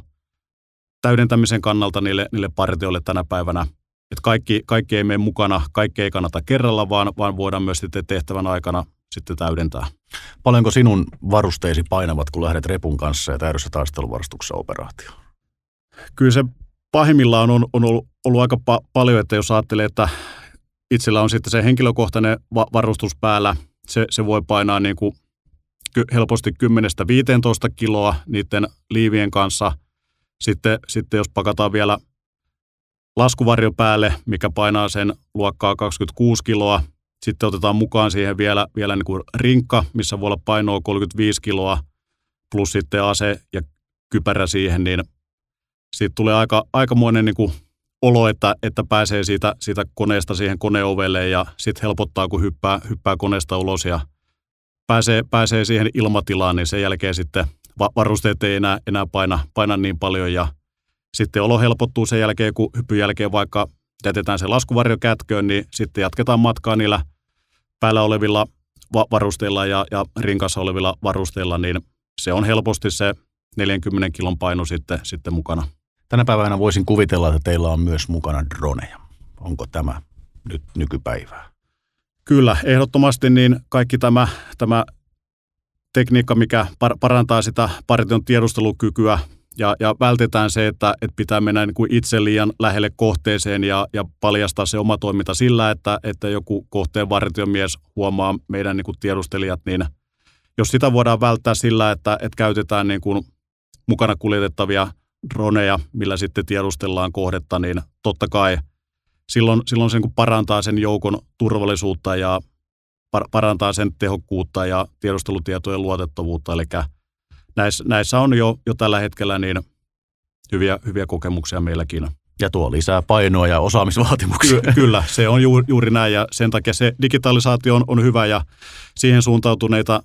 täydentämisen kannalta niille, niille partioille tänä päivänä. Että kaikki, kaikki ei mene mukana, kaikki ei kannata kerralla, vaan, vaan voidaan myös sitten tehtävän aikana sitten täydentää. Paljonko sinun varusteesi painavat, kun lähdet repun kanssa ja täydessä taisteluvarustuksessa operaatioon? Kyllä se pahimmillaan on, on ollut, ollut aika pa- paljon, että jos ajattelee, että itsellä on sitten se henkilökohtainen va- varustus päällä, se, se voi painaa niin kuin helposti 10-15 kiloa niiden liivien kanssa. Sitten, sitten jos pakataan vielä laskuvarjo päälle, mikä painaa sen luokkaa 26 kiloa, sitten otetaan mukaan siihen vielä, vielä niin kuin rinkka, missä voi olla painoa 35 kiloa, plus sitten ase ja kypärä siihen, niin siitä tulee aika, aikamoinen niin kuin olo, että, että pääsee siitä, siitä koneesta siihen koneovelle ja sitten helpottaa, kun hyppää, hyppää koneesta ulos ja pääsee, pääsee siihen ilmatilaan, niin sen jälkeen sitten varusteet ei enää, enää paina, paina niin paljon ja sitten olo helpottuu sen jälkeen, kun hyppyn jälkeen vaikka jätetään se laskuvarjo kätköön, niin sitten jatketaan matkaa niillä päällä olevilla varusteilla ja, ja rinkassa olevilla varusteilla, niin se on helposti se 40 kilon paino sitten, sitten mukana. Tänä päivänä voisin kuvitella, että teillä on myös mukana droneja. Onko tämä nyt nykypäivää? Kyllä, ehdottomasti niin kaikki tämä, tämä tekniikka, mikä parantaa sitä partion tiedustelukykyä ja, ja vältetään se, että, että pitää mennä niin kuin itse liian lähelle kohteeseen ja, ja paljastaa se oma toiminta sillä, että, että joku kohteen vartiomies huomaa meidän niin kuin tiedustelijat, niin jos sitä voidaan välttää sillä, että, että käytetään niin kuin mukana kuljetettavia droneja, millä sitten tiedustellaan kohdetta, niin totta kai silloin, silloin se niin parantaa sen joukon turvallisuutta ja parantaa sen tehokkuutta ja tiedustelutietojen luotettavuutta. Eli näissä, näissä on jo, jo tällä hetkellä niin hyviä, hyviä kokemuksia meilläkin. Ja tuo lisää painoa ja osaamisvaatimuksia. Ky- kyllä, se on juuri, juuri näin ja sen takia se digitalisaatio on, on hyvä ja siihen suuntautuneita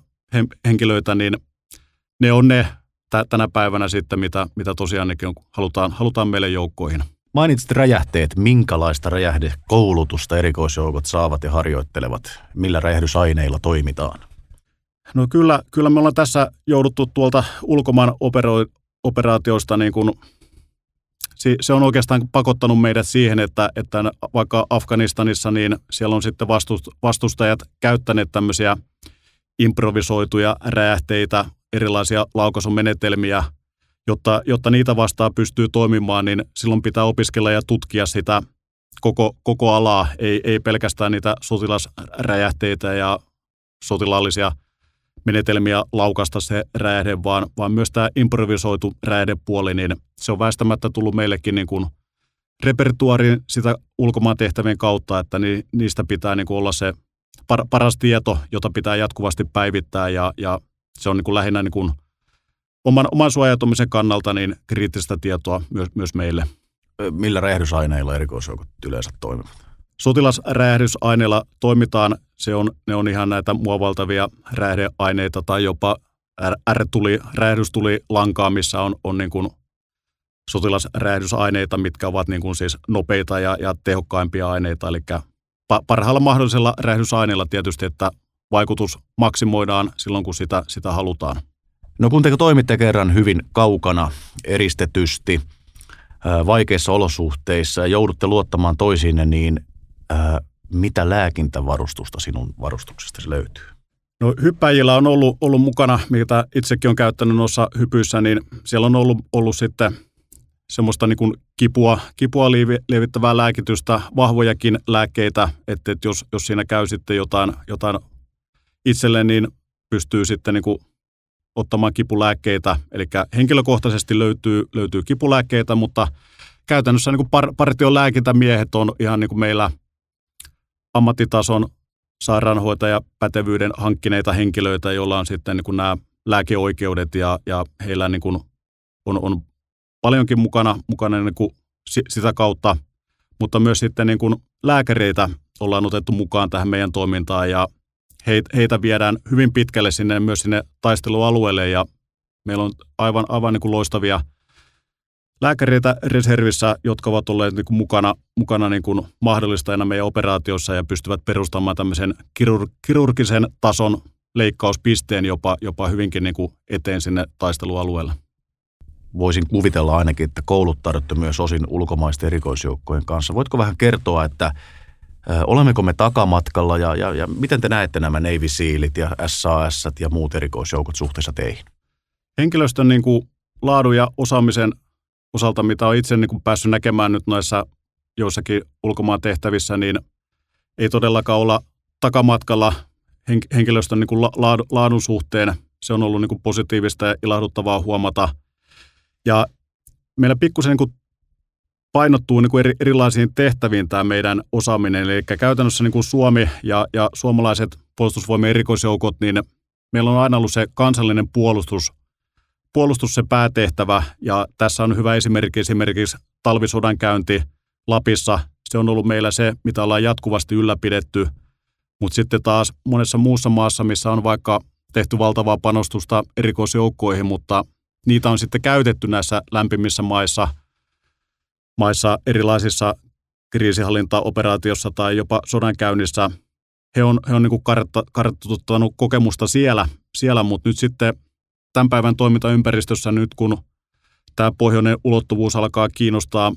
henkilöitä, niin ne on ne tänä päivänä sitten, mitä, mitä tosiaan halutaan, halutaan meille joukkoihin. Mainitsit räjähteet. Minkälaista räjähdekoulutusta erikoisjoukot saavat ja harjoittelevat? Millä räjähdysaineilla toimitaan? No kyllä, kyllä me ollaan tässä jouduttu tuolta ulkomaan opero- operaatioista niin kuin, se on oikeastaan pakottanut meidät siihen, että, että vaikka Afganistanissa, niin siellä on sitten vastustajat käyttäneet tämmöisiä improvisoituja räjähteitä, erilaisia laukaisumenetelmiä, jotta, jotta niitä vastaan pystyy toimimaan, niin silloin pitää opiskella ja tutkia sitä koko, koko alaa, ei, ei pelkästään niitä sotilasräjähteitä ja sotilaallisia menetelmiä laukasta se räjähde, vaan, vaan myös tämä improvisoitu räjähdepuoli, niin se on väistämättä tullut meillekin niin kuin repertuaariin sitä ulkomaan tehtävien kautta, että ni, niistä pitää niin kuin olla se par, paras tieto, jota pitää jatkuvasti päivittää ja, ja se on niin kuin lähinnä niin kuin oman, oman suojautumisen kannalta niin kriittistä tietoa myös, myös meille. Millä räjähdysaineilla erikoisjoukot yleensä toimivat? Sotilasräjähdysaineilla toimitaan, se on, ne on ihan näitä muovaltavia räjähdeaineita tai jopa R-tuli, räjähdystuli lankaa, missä on, on niin kuin sotilasräjähdysaineita, mitkä ovat niin kuin siis nopeita ja, ja tehokkaimpia aineita. Eli parhaalla mahdollisella räjähdysaineella tietysti, että vaikutus maksimoidaan silloin, kun sitä, sitä halutaan. No kun te toimitte kerran hyvin kaukana, eristetysti, vaikeissa olosuhteissa ja joudutte luottamaan toisiinne, niin mitä lääkintävarustusta sinun varustuksestasi löytyy? No hyppäjillä on ollut, ollut mukana, mitä itsekin on käyttänyt noissa hypyissä, niin siellä on ollut, ollut sitten semmoista niin kuin kipua, kipua lievittävää lääkitystä, vahvojakin lääkkeitä, että, että jos, jos siinä käy sitten jotain, jotain itselleen, niin pystyy sitten niin kuin ottamaan kipulääkkeitä. Eli henkilökohtaisesti löytyy, löytyy kipulääkkeitä, mutta käytännössä niin kuin par, partion lääkintämiehet on ihan niin kuin meillä ammattitason sairaanhoitaja pätevyyden hankkineita henkilöitä, joilla on sitten niin kuin nämä lääkeoikeudet ja, ja heillä niin kuin on, on paljonkin mukana, mukana niin kuin sitä kautta, mutta myös sitten niin kuin lääkäreitä ollaan otettu mukaan tähän meidän toimintaan ja heitä viedään hyvin pitkälle sinne myös sinne taistelualueelle ja meillä on aivan, aivan niin kuin loistavia lääkäreitä reservissä, jotka ovat olleet niin kuin mukana, mukana niin kuin mahdollistajana meidän operaatiossa ja pystyvät perustamaan tämmöisen kirur, kirurgisen tason leikkauspisteen jopa, jopa hyvinkin niin kuin eteen sinne taistelualueelle. Voisin kuvitella ainakin, että kouluttaudutte myös osin ulkomaisten erikoisjoukkojen kanssa. Voitko vähän kertoa, että Olemmeko me takamatkalla ja, ja, ja miten te näette nämä Navy Sealit ja SAS ja muut erikoisjoukot suhteessa teihin? Henkilöstön niin kuin laadun ja osaamisen osalta, mitä olen itse niin kuin päässyt näkemään nyt noissa joissakin ulkomaan tehtävissä, niin ei todellakaan olla takamatkalla henkilöstön niin kuin laadun suhteen. Se on ollut niin kuin positiivista ja ilahduttavaa huomata. Ja meillä pikkusen niin painottuu niin kuin eri, erilaisiin tehtäviin tämä meidän osaaminen. Eli käytännössä niin kuin Suomi ja, ja suomalaiset puolustusvoimien erikoisjoukot, niin meillä on aina ollut se kansallinen puolustus, puolustus se päätehtävä. Ja tässä on hyvä esimerkki esimerkiksi talvisodan käynti Lapissa. Se on ollut meillä se, mitä ollaan jatkuvasti ylläpidetty. Mutta sitten taas monessa muussa maassa, missä on vaikka tehty valtavaa panostusta erikoisjoukkoihin, mutta niitä on sitten käytetty näissä lämpimissä maissa, maissa erilaisissa kriisihallintaoperaatiossa tai jopa sodankäynnissä. He on, he on niin kartoittanut kokemusta siellä, siellä, mutta nyt sitten tämän päivän toimintaympäristössä nyt, kun tämä pohjoinen ulottuvuus alkaa kiinnostaa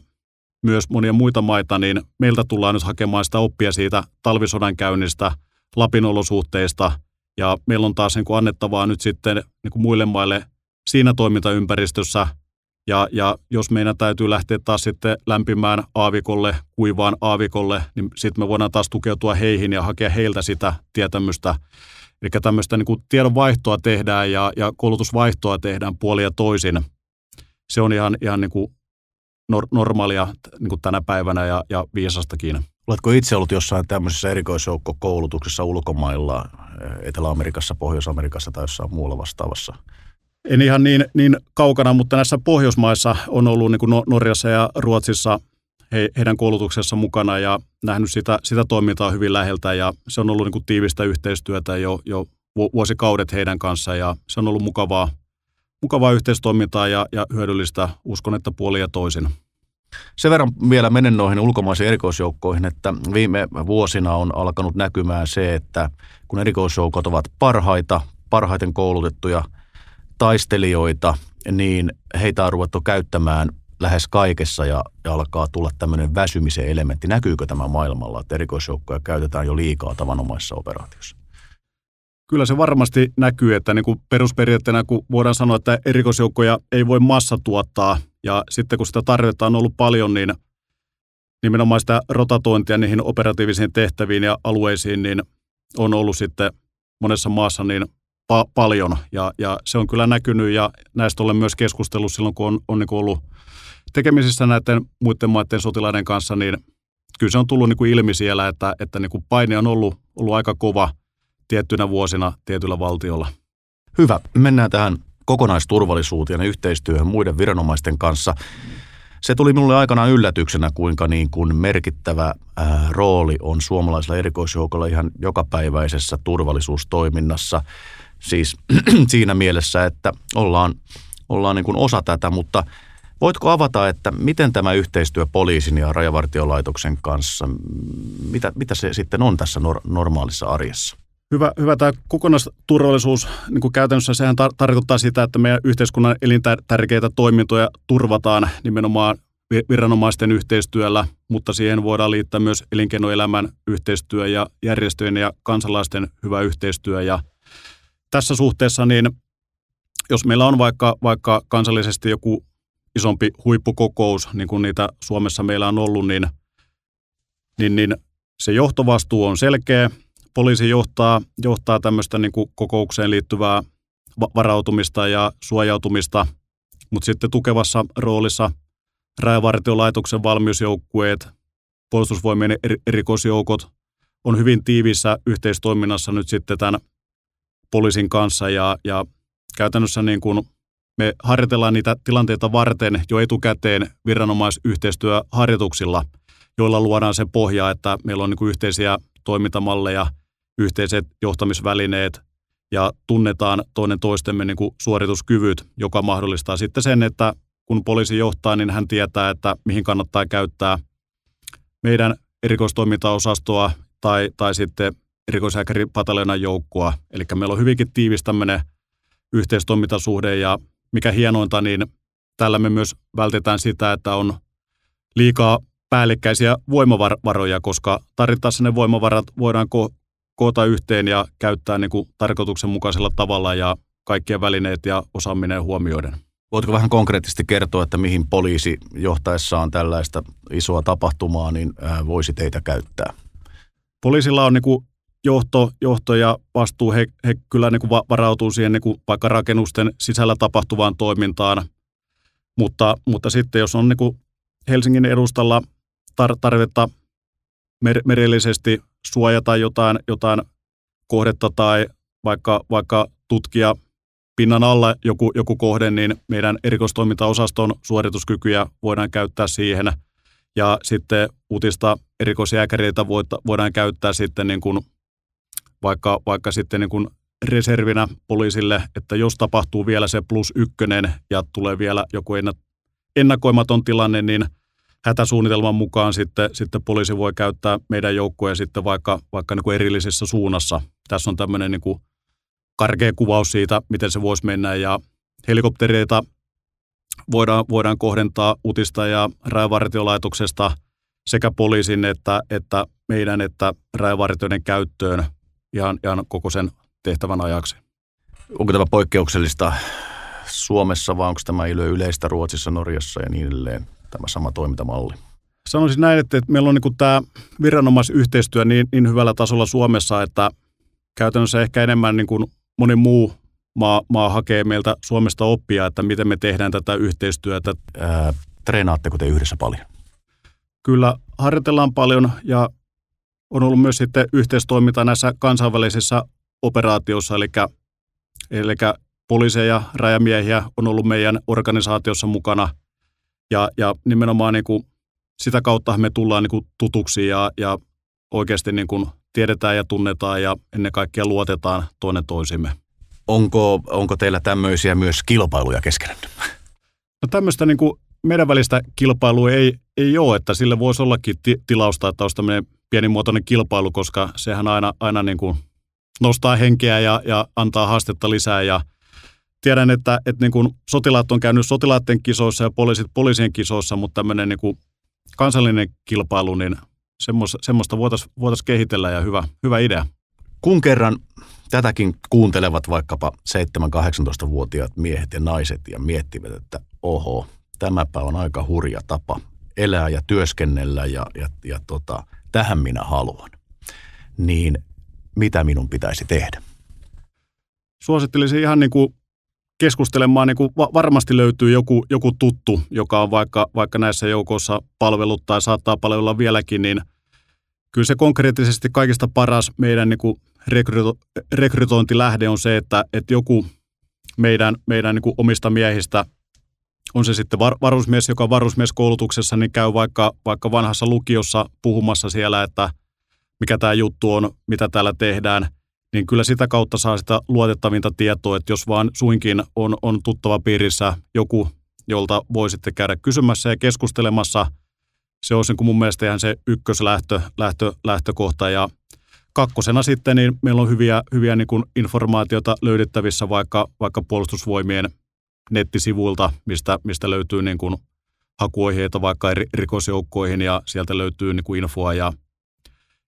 myös monia muita maita, niin meiltä tullaan nyt hakemaan sitä oppia siitä talvisodan käynnistä, Lapin olosuhteista, ja meillä on taas niin kuin annettavaa nyt sitten niin kuin muille maille siinä toimintaympäristössä, ja, ja jos meidän täytyy lähteä taas sitten lämpimään aavikolle, kuivaan aavikolle, niin sitten me voidaan taas tukeutua heihin ja hakea heiltä sitä tietämystä. Eli tämmöistä niin kuin tiedonvaihtoa tehdään ja, ja koulutusvaihtoa tehdään puoli ja toisin. Se on ihan, ihan niin kuin nor- normaalia niin kuin tänä päivänä ja, ja viisastakin. Oletko itse ollut jossain tämmöisessä erikoisjoukkokoulutuksessa ulkomailla, Etelä-Amerikassa, Pohjois-Amerikassa tai jossain muualla vastaavassa? En ihan niin, niin kaukana, mutta näissä Pohjoismaissa on ollut niin kuin Norjassa ja Ruotsissa he, heidän koulutuksessa mukana ja nähnyt sitä, sitä toimintaa hyvin läheltä ja se on ollut niin kuin tiivistä yhteistyötä jo, jo vuosikaudet heidän kanssa ja se on ollut mukavaa, mukavaa yhteistoimintaa ja, ja hyödyllistä, uskon, että puoli ja toisin. Sen verran vielä menen noihin ulkomaisiin erikoisjoukkoihin, että viime vuosina on alkanut näkymään se, että kun erikoisjoukot ovat parhaita, parhaiten koulutettuja taistelijoita, niin heitä on ruvettu käyttämään lähes kaikessa ja, ja alkaa tulla tämmöinen väsymisen elementti. Näkyykö tämä maailmalla, että erikoisjoukkoja käytetään jo liikaa tavanomaisessa operaatiossa? Kyllä se varmasti näkyy, että niin kuin perusperiaatteena kun voidaan sanoa, että erikoisjoukkoja ei voi massa tuottaa ja sitten kun sitä tarvetta on ollut paljon, niin nimenomaan sitä rotatointia niihin operatiivisiin tehtäviin ja alueisiin, niin on ollut sitten monessa maassa niin pa- paljon. Ja, ja se on kyllä näkynyt ja näistä olen myös keskustellut silloin, kun on, on niin ollut tekemisissä näiden muiden maiden sotilaiden kanssa, niin kyllä se on tullut niin kuin ilmi siellä, että, että niin kuin paine on ollut, ollut aika kova tiettynä vuosina tietyllä valtiolla. Hyvä. Mennään tähän kokonaisturvallisuuteen ja yhteistyöhön muiden viranomaisten kanssa. Se tuli minulle aikanaan yllätyksenä, kuinka niin kuin merkittävä rooli on suomalaisilla erikoisjoukolla ihan jokapäiväisessä turvallisuustoiminnassa. Siis siinä mielessä, että ollaan, ollaan niin kuin osa tätä, mutta voitko avata, että miten tämä yhteistyö poliisin ja rajavartiolaitoksen kanssa, mitä, mitä se sitten on tässä nor- normaalissa arjessa? Hyvä, hyvä tämä kokonaisturvallisuus, niin kuin käytännössä sehän tar- tarkoittaa sitä, että meidän yhteiskunnan elintärkeitä toimintoja turvataan nimenomaan viranomaisten yhteistyöllä, mutta siihen voidaan liittää myös elinkeinoelämän yhteistyö ja järjestöjen ja kansalaisten hyvä yhteistyö. Ja tässä suhteessa, niin jos meillä on vaikka, vaikka kansallisesti joku isompi huippukokous, niin kuin niitä Suomessa meillä on ollut, niin, niin, niin se johtovastuu on selkeä, poliisi johtaa, johtaa tämmöistä niin kuin kokoukseen liittyvää varautumista ja suojautumista, mutta sitten tukevassa roolissa Rajavartiolaitoksen valmiusjoukkueet, puolustusvoimien erikoisjoukot on hyvin tiivissä yhteistoiminnassa nyt sitten tämän poliisin kanssa ja, ja käytännössä niin kuin me harjoitellaan niitä tilanteita varten jo etukäteen viranomaisyhteistyöharjoituksilla, joilla luodaan se pohja, että meillä on niin kuin yhteisiä toimintamalleja – yhteiset johtamisvälineet ja tunnetaan toinen toistemme niin kuin suorituskyvyt, joka mahdollistaa sitten sen, että kun poliisi johtaa, niin hän tietää, että mihin kannattaa käyttää meidän erikoistoimintaosastoa tai, tai sitten erikoishäkäripataljonan joukkoa. Eli meillä on hyvinkin tiivis tämmöinen yhteistoimintasuhde ja mikä hienointa, niin tällä me myös vältetään sitä, että on liikaa päällekkäisiä voimavaroja, koska tarvittaessa ne voimavarat voidaan ko- koota yhteen ja käyttää niin kuin tarkoituksenmukaisella tavalla ja kaikkien välineet ja osaaminen huomioiden. Voitko vähän konkreettisesti kertoa, että mihin poliisi johtaessaan tällaista isoa tapahtumaa niin voisi teitä käyttää? Poliisilla on niin kuin johto, johto ja vastuu. He, he kyllä niin kuin varautuu siihen niin kuin vaikka rakennusten sisällä tapahtuvaan toimintaan. Mutta, mutta sitten jos on niin kuin Helsingin edustalla tar- tarvetta mer- merellisesti suojata jotain, jotain kohdetta tai vaikka, vaikka tutkia pinnan alla joku, joku kohde, niin meidän erikoistoimintaosaston suorituskykyjä voidaan käyttää siihen. Ja sitten utista erikoisjääkäreitä voidaan käyttää sitten niin kuin vaikka, vaikka sitten niin kuin reservinä poliisille, että jos tapahtuu vielä se plus ykkönen ja tulee vielä joku ennakoimaton tilanne, niin hätäsuunnitelman mukaan sitten, sitten poliisi voi käyttää meidän joukkoja sitten vaikka, vaikka niin kuin erillisessä suunnassa. Tässä on tämmöinen niin kuin karkea kuvaus siitä, miten se voisi mennä ja helikoptereita voidaan, voidaan kohdentaa utista ja rajavartiolaitoksesta sekä poliisin että, että meidän että rajavartioiden käyttöön ihan, ihan koko sen tehtävän ajaksi. Onko tämä poikkeuksellista Suomessa vai onko tämä yleistä Ruotsissa, Norjassa ja niin edelleen, tämä sama toimintamalli? Sanoisin näin, että, meillä on niin tämä viranomaisyhteistyö niin, niin hyvällä tasolla Suomessa, että käytännössä ehkä enemmän niin kuin moni muu maa, maa hakee meiltä Suomesta oppia, että miten me tehdään tätä yhteistyötä. Ää, treenaatteko te yhdessä paljon? Kyllä, harjoitellaan paljon ja on ollut myös sitten yhteistoiminta näissä kansainvälisissä operaatioissa, eli, eli poliiseja, rajamiehiä on ollut meidän organisaatiossa mukana. Ja, ja nimenomaan niin kuin sitä kautta me tullaan niin kuin tutuksi ja, ja oikeasti niin kuin tiedetään ja tunnetaan ja ennen kaikkea luotetaan toinen toisimme. Onko, onko teillä tämmöisiä myös kilpailuja keskenään? No tämmöistä niin kuin meidän välistä kilpailua ei, ei ole, että sille voisi ollakin ti- tilausta, että olisi tämmöinen pienimuotoinen kilpailu, koska sehän aina, aina niin kuin nostaa henkeä ja, ja antaa haastetta lisää. Ja tiedän, että, että niin kuin sotilaat on käynyt sotilaiden kisoissa ja poliisit poliisien kisoissa, mutta tämmöinen niin kuin kansallinen kilpailu, niin semmoista, voitaisiin voitais kehitellä ja hyvä, hyvä idea. Kun kerran tätäkin kuuntelevat vaikkapa 7-18-vuotiaat miehet ja naiset ja miettivät, että oho, tämäpä on aika hurja tapa elää ja työskennellä ja, ja, ja tota, tähän minä haluan, niin mitä minun pitäisi tehdä? Suosittelisin ihan niin kuin keskustelemaan, niin kuin varmasti löytyy joku, joku tuttu, joka on vaikka, vaikka näissä joukoissa palvelut tai saattaa palvella vieläkin, niin kyllä se konkreettisesti kaikista paras meidän niin kuin rekryto, rekrytointilähde on se, että, että joku meidän, meidän niin kuin omista miehistä, on se sitten var, varusmies, joka on varusmieskoulutuksessa, niin käy vaikka, vaikka vanhassa lukiossa puhumassa siellä, että mikä tämä juttu on, mitä täällä tehdään, niin kyllä sitä kautta saa sitä luotettavinta tietoa, että jos vaan suinkin on, on tuttava piirissä joku, jolta voi sitten käydä kysymässä ja keskustelemassa, se olisi niin mun mielestä ihan se ykköslähtö, lähtö, lähtökohta. Ja kakkosena sitten niin meillä on hyviä, hyviä niin kuin informaatiota löydettävissä vaikka, vaikka puolustusvoimien nettisivuilta, mistä, mistä löytyy niin kuin hakuohjeita vaikka rikosjoukkoihin ja sieltä löytyy niin kuin infoa. Ja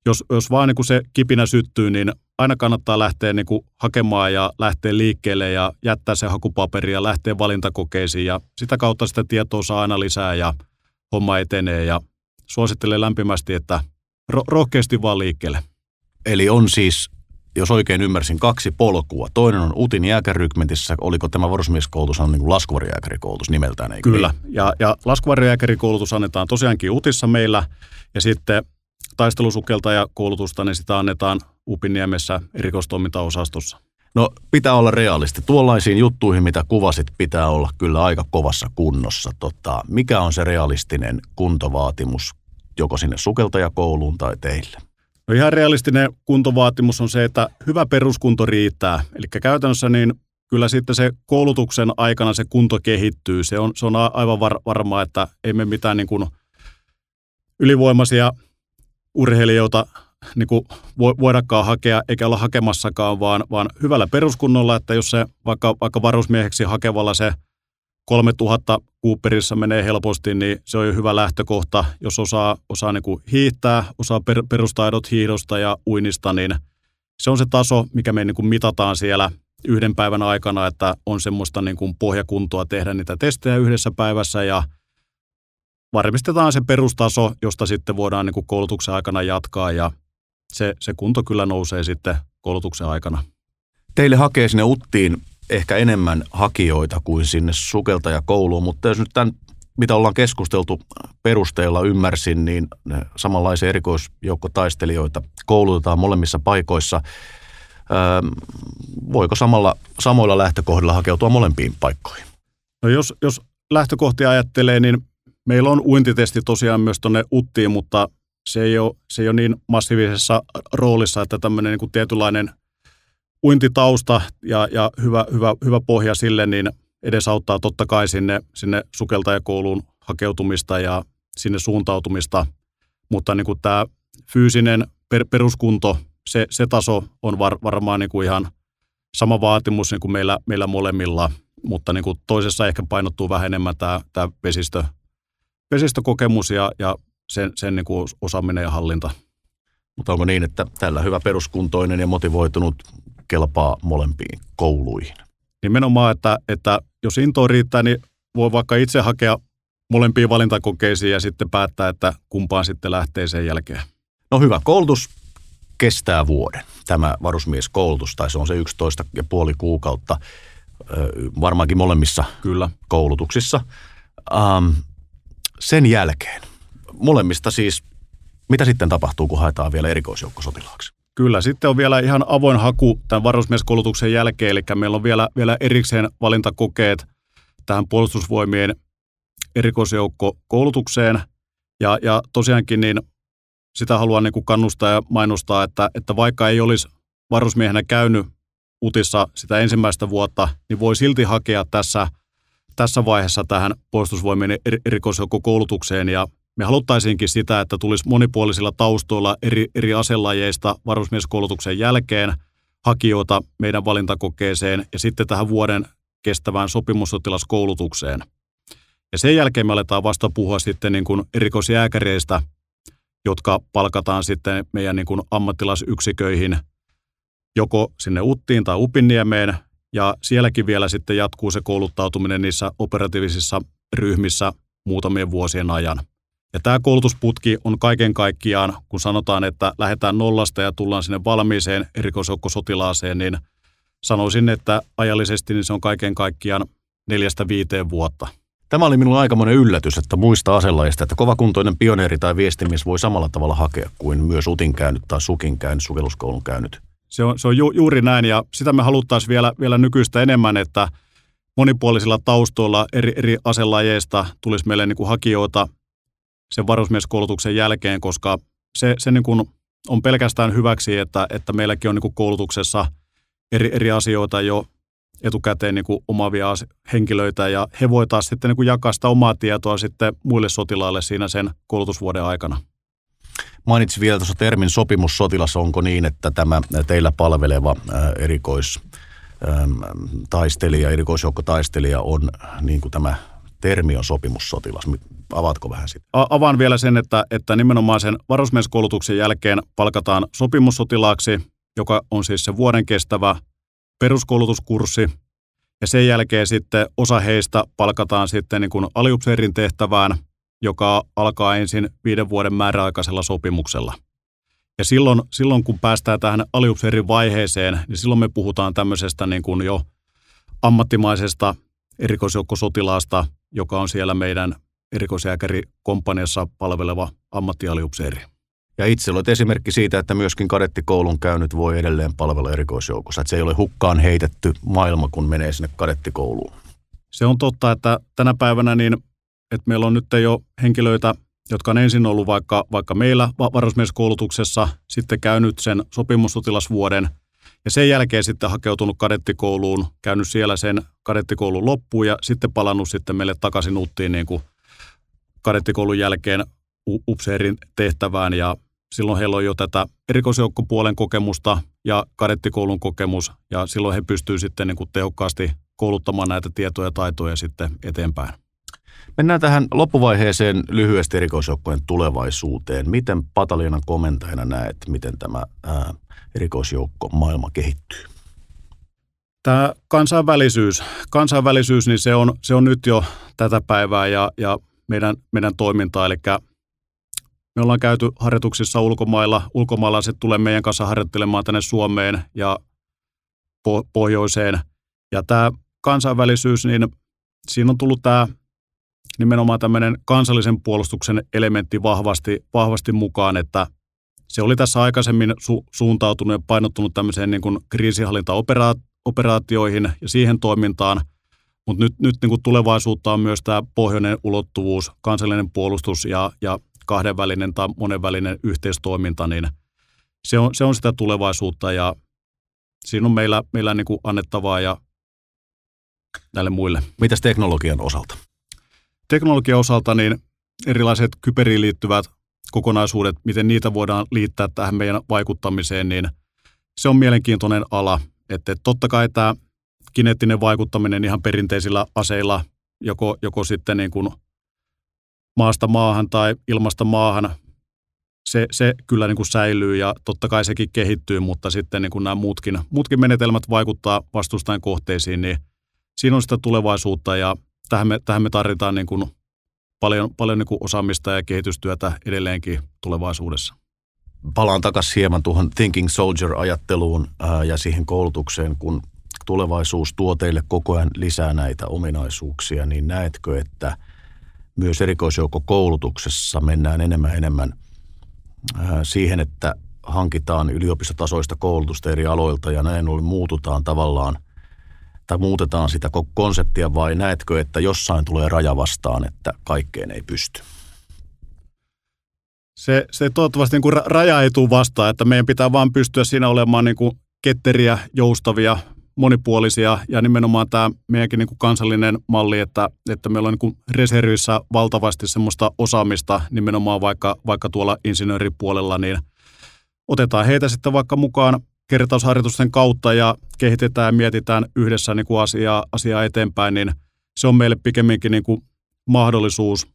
jos, jos vaan niin kuin se kipinä syttyy, niin aina kannattaa lähteä niin kuin hakemaan ja lähteä liikkeelle ja jättää se hakupaperi ja lähteä valintakokeisiin. Ja sitä kautta sitä tietoa saa aina lisää ja homma etenee. Ja suosittelen lämpimästi, että ro- rohkeasti vaan liikkeelle. Eli on siis, jos oikein ymmärsin, kaksi polkua. Toinen on UTin jääkärrykmentissä. Oliko tämä varusmieskoulutus on niin laskuvarjojääkärikoulutus nimeltään, eikö Kyllä, niin? ja, ja laskuvarjojääkärikoulutus annetaan tosiaankin UTissa meillä. Ja sitten taistelusukeltajakoulutusta, niin sitä annetaan Upiniemessä erikoistoimintaosastossa. No pitää olla realisti. Tuollaisiin juttuihin, mitä kuvasit, pitää olla kyllä aika kovassa kunnossa. Tota, mikä on se realistinen kuntovaatimus joko sinne sukeltajakouluun tai teille? No ihan realistinen kuntovaatimus on se, että hyvä peruskunto riittää. Eli käytännössä niin kyllä sitten se koulutuksen aikana se kunto kehittyy. Se on, se on aivan var, varmaa, että ei me mitään niin kuin ylivoimaisia urheilijoita niin kuin voidakaan hakea, eikä olla hakemassakaan, vaan, vaan hyvällä peruskunnolla, että jos se vaikka, vaikka varusmieheksi hakevalla se 3000 Cooperissa menee helposti, niin se on jo hyvä lähtökohta. Jos osaa, osaa niin kuin hiihtää, osaa per, perustaidot hiihdosta ja uinista, niin se on se taso, mikä me niin kuin mitataan siellä yhden päivän aikana, että on semmoista niin kuin pohjakuntoa tehdä niitä testejä yhdessä päivässä ja varmistetaan se perustaso, josta sitten voidaan niin kuin koulutuksen aikana jatkaa ja se, se kunto kyllä nousee sitten koulutuksen aikana. Teille hakee sinne Uttiin ehkä enemmän hakijoita kuin sinne sukeltajakouluun, mutta jos nyt tämän mitä ollaan keskusteltu perusteella, ymmärsin, niin samanlaisia erikoisjoukkotaistelijoita koulutetaan molemmissa paikoissa. Öö, voiko samalla, samoilla lähtökohdilla hakeutua molempiin paikkoihin? No jos, jos lähtökohtia ajattelee, niin meillä on uintitesti tosiaan myös tuonne Uttiin, mutta se ei, ole, se ei ole niin massiivisessa roolissa, että tämmöinen niin kuin tietynlainen uintitausta ja, ja hyvä, hyvä, hyvä pohja sille, niin edesauttaa totta kai sinne, sinne sukeltajakouluun hakeutumista ja sinne suuntautumista, mutta niin kuin tämä fyysinen per, peruskunto, se, se taso on var, varmaan niin kuin ihan sama vaatimus niin kuin meillä, meillä molemmilla, mutta niin kuin toisessa ehkä painottuu vähän enemmän tämä, tämä vesistö, vesistökokemus ja, ja sen, sen niin kuin osaaminen ja hallinta. Mutta onko niin, että tällä hyvä peruskuntoinen ja motivoitunut kelpaa molempiin kouluihin? Nimenomaan, että, että jos into riittää, niin voi vaikka itse hakea molempiin valintakokeisiin ja sitten päättää, että kumpaan sitten lähtee sen jälkeen. No hyvä, koulutus kestää vuoden. Tämä varusmieskoulutus, tai se on se 11 ja puoli kuukautta, varmaankin molemmissa Kyllä. koulutuksissa. Ähm, sen jälkeen, molemmista siis, mitä sitten tapahtuu, kun haetaan vielä erikoisjoukkosotilaaksi? Kyllä, sitten on vielä ihan avoin haku tämän varusmieskoulutuksen jälkeen, eli meillä on vielä, vielä erikseen valintakokeet tähän puolustusvoimien erikoisjoukkokoulutukseen. Ja, ja tosiaankin niin sitä haluan niin kuin kannustaa ja mainostaa, että, että vaikka ei olisi varusmiehenä käynyt UTissa sitä ensimmäistä vuotta, niin voi silti hakea tässä, tässä vaiheessa tähän puolustusvoimien erikoisjoukkokoulutukseen ja me haluttaisiinkin sitä, että tulisi monipuolisilla taustoilla eri, eri aselajeista varusmieskoulutuksen jälkeen hakijoita meidän valintakokeeseen ja sitten tähän vuoden kestävään sopimussotilaskoulutukseen. Ja sen jälkeen me aletaan vasta puhua sitten niin kuin erikoisjääkäreistä, jotka palkataan sitten meidän niin kuin ammattilaisyksiköihin joko sinne Uttiin tai Upinniemeen, ja sielläkin vielä sitten jatkuu se kouluttautuminen niissä operatiivisissa ryhmissä muutamien vuosien ajan. Ja tämä koulutusputki on kaiken kaikkiaan, kun sanotaan, että lähdetään nollasta ja tullaan sinne valmiiseen erikoisjoukkosotilaaseen, niin sanoisin, että ajallisesti niin se on kaiken kaikkiaan neljästä viiteen vuotta. Tämä oli minulle aikamoinen yllätys, että muista aselajista, että kovakuntoinen pioneeri tai viestimies voi samalla tavalla hakea kuin myös UTin käynyt tai SUKin käynyt, sukelluskoulun käynyt. Se on, se on ju, juuri näin ja sitä me haluttaisiin vielä, vielä nykyistä enemmän, että monipuolisilla taustoilla eri, eri aselajeista tulisi meille niin kuin hakijoita sen varusmieskoulutuksen jälkeen, koska se, se niin kuin on pelkästään hyväksi, että, että meilläkin on niin kuin koulutuksessa eri, eri asioita jo etukäteen niin kuin omavia henkilöitä ja he voi taas sitten niin kuin jakaa sitä omaa tietoa sitten muille sotilaille siinä sen koulutusvuoden aikana. Mainitsin vielä tuossa termin sopimussotilas. Onko niin, että tämä teillä palveleva erikois taistelija, erikoisjoukkotaistelija on niin kuin tämä termi on sopimussotilas. Avaatko vähän sitä? Avaan vielä sen, että, että nimenomaan sen varusmieskoulutuksen jälkeen palkataan sopimussotilaaksi, joka on siis se vuoden kestävä peruskoulutuskurssi. Ja sen jälkeen sitten osa heistä palkataan sitten niin kuin aliupseerin tehtävään, joka alkaa ensin viiden vuoden määräaikaisella sopimuksella. Ja silloin, silloin kun päästään tähän aliupseerin vaiheeseen, niin silloin me puhutaan tämmöisestä niin kuin jo ammattimaisesta erikoisjoukkosotilaasta, joka on siellä meidän erikoisjääkärikomppaniassa palveleva ammattialiupseeri. Ja itse olet esimerkki siitä, että myöskin kadettikoulun käynyt voi edelleen palvella erikoisjoukossa. Että se ei ole hukkaan heitetty maailma, kun menee sinne kadettikouluun. Se on totta, että tänä päivänä niin, että meillä on nyt jo henkilöitä, jotka on ensin ollut vaikka, vaikka meillä varusmieskoulutuksessa, sitten käynyt sen sopimussotilasvuoden ja sen jälkeen sitten hakeutunut kadettikouluun, käynyt siellä sen kadettikoulun loppuun ja sitten palannut sitten meille takaisin Uttiin niin kadettikoulun jälkeen upseerin tehtävään ja silloin heillä on jo tätä erikoisjoukkopuolen kokemusta ja kadettikoulun kokemus ja silloin he pystyvät sitten niin kuin tehokkaasti kouluttamaan näitä tietoja ja taitoja sitten eteenpäin. Mennään tähän loppuvaiheeseen lyhyesti erikoisjoukkojen tulevaisuuteen. Miten pataljonan komentajana näet, miten tämä ää, erikoisjoukko maailma kehittyy? Tämä kansainvälisyys, kansainvälisyys niin se, on, se on nyt jo tätä päivää ja, ja meidän, meidän toimintaa. Eli me ollaan käyty harjoituksissa ulkomailla. Ulkomaalaiset tulee meidän kanssa harjoittelemaan tänne Suomeen ja po- pohjoiseen. Ja tämä kansainvälisyys, niin siinä on tullut tämä nimenomaan tämmöinen kansallisen puolustuksen elementti vahvasti, vahvasti mukaan, että se oli tässä aikaisemmin su- suuntautunut ja painottunut tämmöiseen niin kuin kriisihallintaoperaatioihin ja siihen toimintaan, mutta nyt, nyt niin kuin tulevaisuutta on myös tämä pohjoinen ulottuvuus, kansallinen puolustus ja, ja kahdenvälinen tai monenvälinen yhteistoiminta, niin se on, se on sitä tulevaisuutta ja siinä on meillä, meillä niin kuin annettavaa ja näille muille. Mitäs teknologian osalta? Teknologian osalta niin erilaiset kyberiin liittyvät kokonaisuudet, miten niitä voidaan liittää tähän meidän vaikuttamiseen, niin se on mielenkiintoinen ala. Että totta kai tämä kineettinen vaikuttaminen ihan perinteisillä aseilla, joko, joko sitten niin kuin maasta maahan tai ilmasta maahan, se, se kyllä niin kuin säilyy ja totta kai sekin kehittyy, mutta sitten niin kuin nämä muutkin, muutkin menetelmät vaikuttaa vastustajan kohteisiin, niin siinä on sitä tulevaisuutta ja tähän me, tähän me tarvitaan niin kuin paljon, paljon niin kuin osaamista ja kehitystyötä edelleenkin tulevaisuudessa. Palaan takaisin hieman tuohon Thinking Soldier-ajatteluun ää, ja siihen koulutukseen, kun tulevaisuus tuo teille koko ajan lisää näitä ominaisuuksia, niin näetkö, että myös koulutuksessa mennään enemmän enemmän siihen, että hankitaan yliopistotasoista koulutusta eri aloilta ja näin ollen muututaan tavallaan – tai muutetaan sitä konseptia vai näetkö, että jossain tulee raja vastaan, että kaikkeen ei pysty? Se, se toivottavasti niin kuin raja ei tule vastaan, että meidän pitää vaan pystyä siinä olemaan niin kuin ketteriä, joustavia, monipuolisia ja nimenomaan tämä meidänkin niin kuin kansallinen malli, että, että meillä on niin reservissä valtavasti semmoista osaamista nimenomaan vaikka, vaikka tuolla insinööripuolella, niin otetaan heitä sitten vaikka mukaan kertausharjoitusten kautta ja kehitetään ja mietitään yhdessä niin kuin asiaa, asiaa eteenpäin, niin se on meille pikemminkin niin kuin mahdollisuus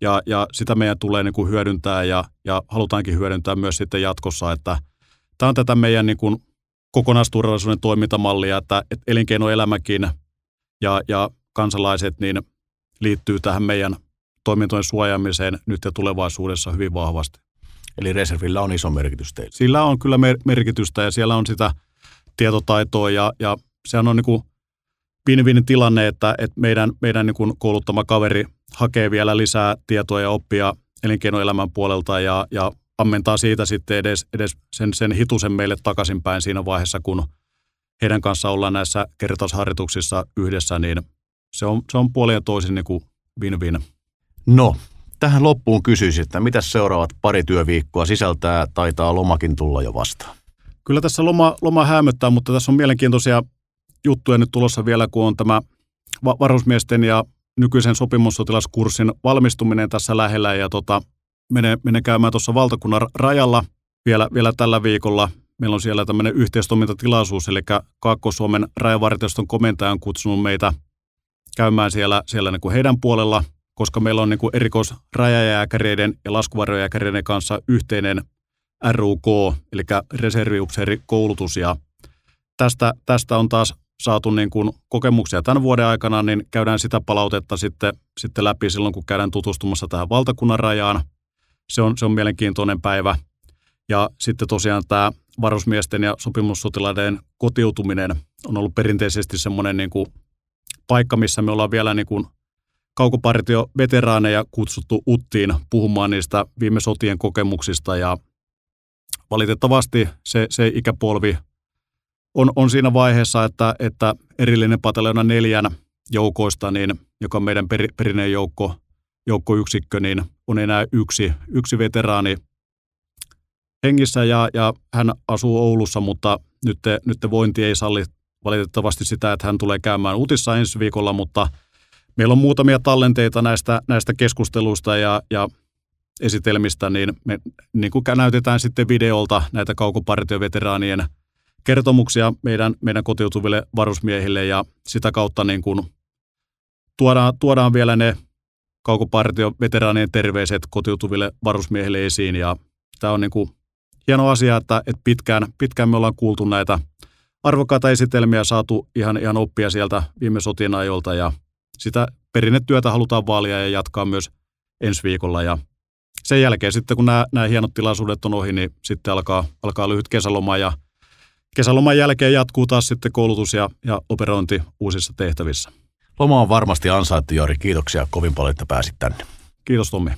ja, ja sitä meidän tulee niin kuin hyödyntää ja, ja halutaankin hyödyntää myös sitten jatkossa, että tämä on tätä meidän niin kuin kokonaisturvallisuuden toimintamallia, että, että elinkeinoelämäkin ja, ja kansalaiset niin liittyy tähän meidän toimintojen suojaamiseen nyt ja tulevaisuudessa hyvin vahvasti. Eli reservillä on iso merkitys teille. Sillä on kyllä mer- merkitystä ja siellä on sitä tietotaitoa ja, ja sehän on niin kuin tilanne, että, että meidän, meidän niin kuin kouluttama kaveri hakee vielä lisää tietoa ja oppia elinkeinoelämän puolelta ja, ja ammentaa siitä sitten edes, edes sen, sen hitusen meille takaisinpäin siinä vaiheessa, kun heidän kanssa ollaan näissä kertausharjoituksissa yhdessä, niin se on, se on puolin ja toisin niin kuin win-win. No, tähän loppuun kysyisin, että mitä seuraavat pari työviikkoa sisältää, taitaa lomakin tulla jo vastaan? Kyllä tässä loma, loma hämöttää, mutta tässä on mielenkiintoisia juttuja nyt tulossa vielä, kun on tämä varusmiesten ja nykyisen sopimussotilaskurssin valmistuminen tässä lähellä ja tota, menen, menen käymään tuossa valtakunnan rajalla vielä, vielä tällä viikolla. Meillä on siellä tämmöinen yhteistoimintatilaisuus, eli Kaakko-Suomen rajavartioston komentaja on kutsunut meitä käymään siellä, siellä niin kuin heidän puolella – koska meillä on niin kuin erikoisrajajääkäreiden ja laskuvarjojääkäreiden kanssa yhteinen RUK, eli reserviupseerikoulutus, ja tästä, tästä on taas saatu niin kuin kokemuksia tämän vuoden aikana, niin käydään sitä palautetta sitten, sitten läpi silloin, kun käydään tutustumassa tähän valtakunnan rajaan. Se on, se on mielenkiintoinen päivä. Ja sitten tosiaan tämä varusmiesten ja sopimussotilaiden kotiutuminen on ollut perinteisesti semmoinen niin kuin paikka, missä me ollaan vielä niin kuin kaukopartio-veteraaneja kutsuttu Uttiin puhumaan niistä viime sotien kokemuksista ja valitettavasti se, se ikäpolvi on, on siinä vaiheessa, että, että erillinen pataljona neljän joukoista, niin, joka on meidän per, perineen joukko, joukkoyksikkö, niin on enää yksi, yksi veteraani hengissä ja, ja hän asuu Oulussa, mutta nyt, nyt vointi ei salli valitettavasti sitä, että hän tulee käymään Utissa ensi viikolla, mutta – meillä on muutamia tallenteita näistä, näistä keskusteluista ja, ja esitelmistä, niin me niin kuin näytetään sitten videolta näitä kaukopartioveteraanien kertomuksia meidän, meidän kotiutuville varusmiehille ja sitä kautta niin kuin tuodaan, tuodaan vielä ne kaukopartioveteraanien terveiset kotiutuville varusmiehille esiin ja tämä on niin kuin hieno asia, että, että pitkään, pitkään me ollaan kuultu näitä arvokkaita esitelmiä saatu ihan, ihan oppia sieltä viime sotien ajolta ja sitä perinnetyötä halutaan vaalia ja jatkaa myös ensi viikolla. Ja sen jälkeen sitten, kun nämä, nämä hienot tilaisuudet on ohi, niin sitten alkaa, alkaa lyhyt kesäloma ja kesäloman jälkeen jatkuu taas sitten koulutus ja, ja operointi uusissa tehtävissä. Loma on varmasti ansaittu, Jori. Kiitoksia kovin paljon, että pääsit tänne. Kiitos Tommi.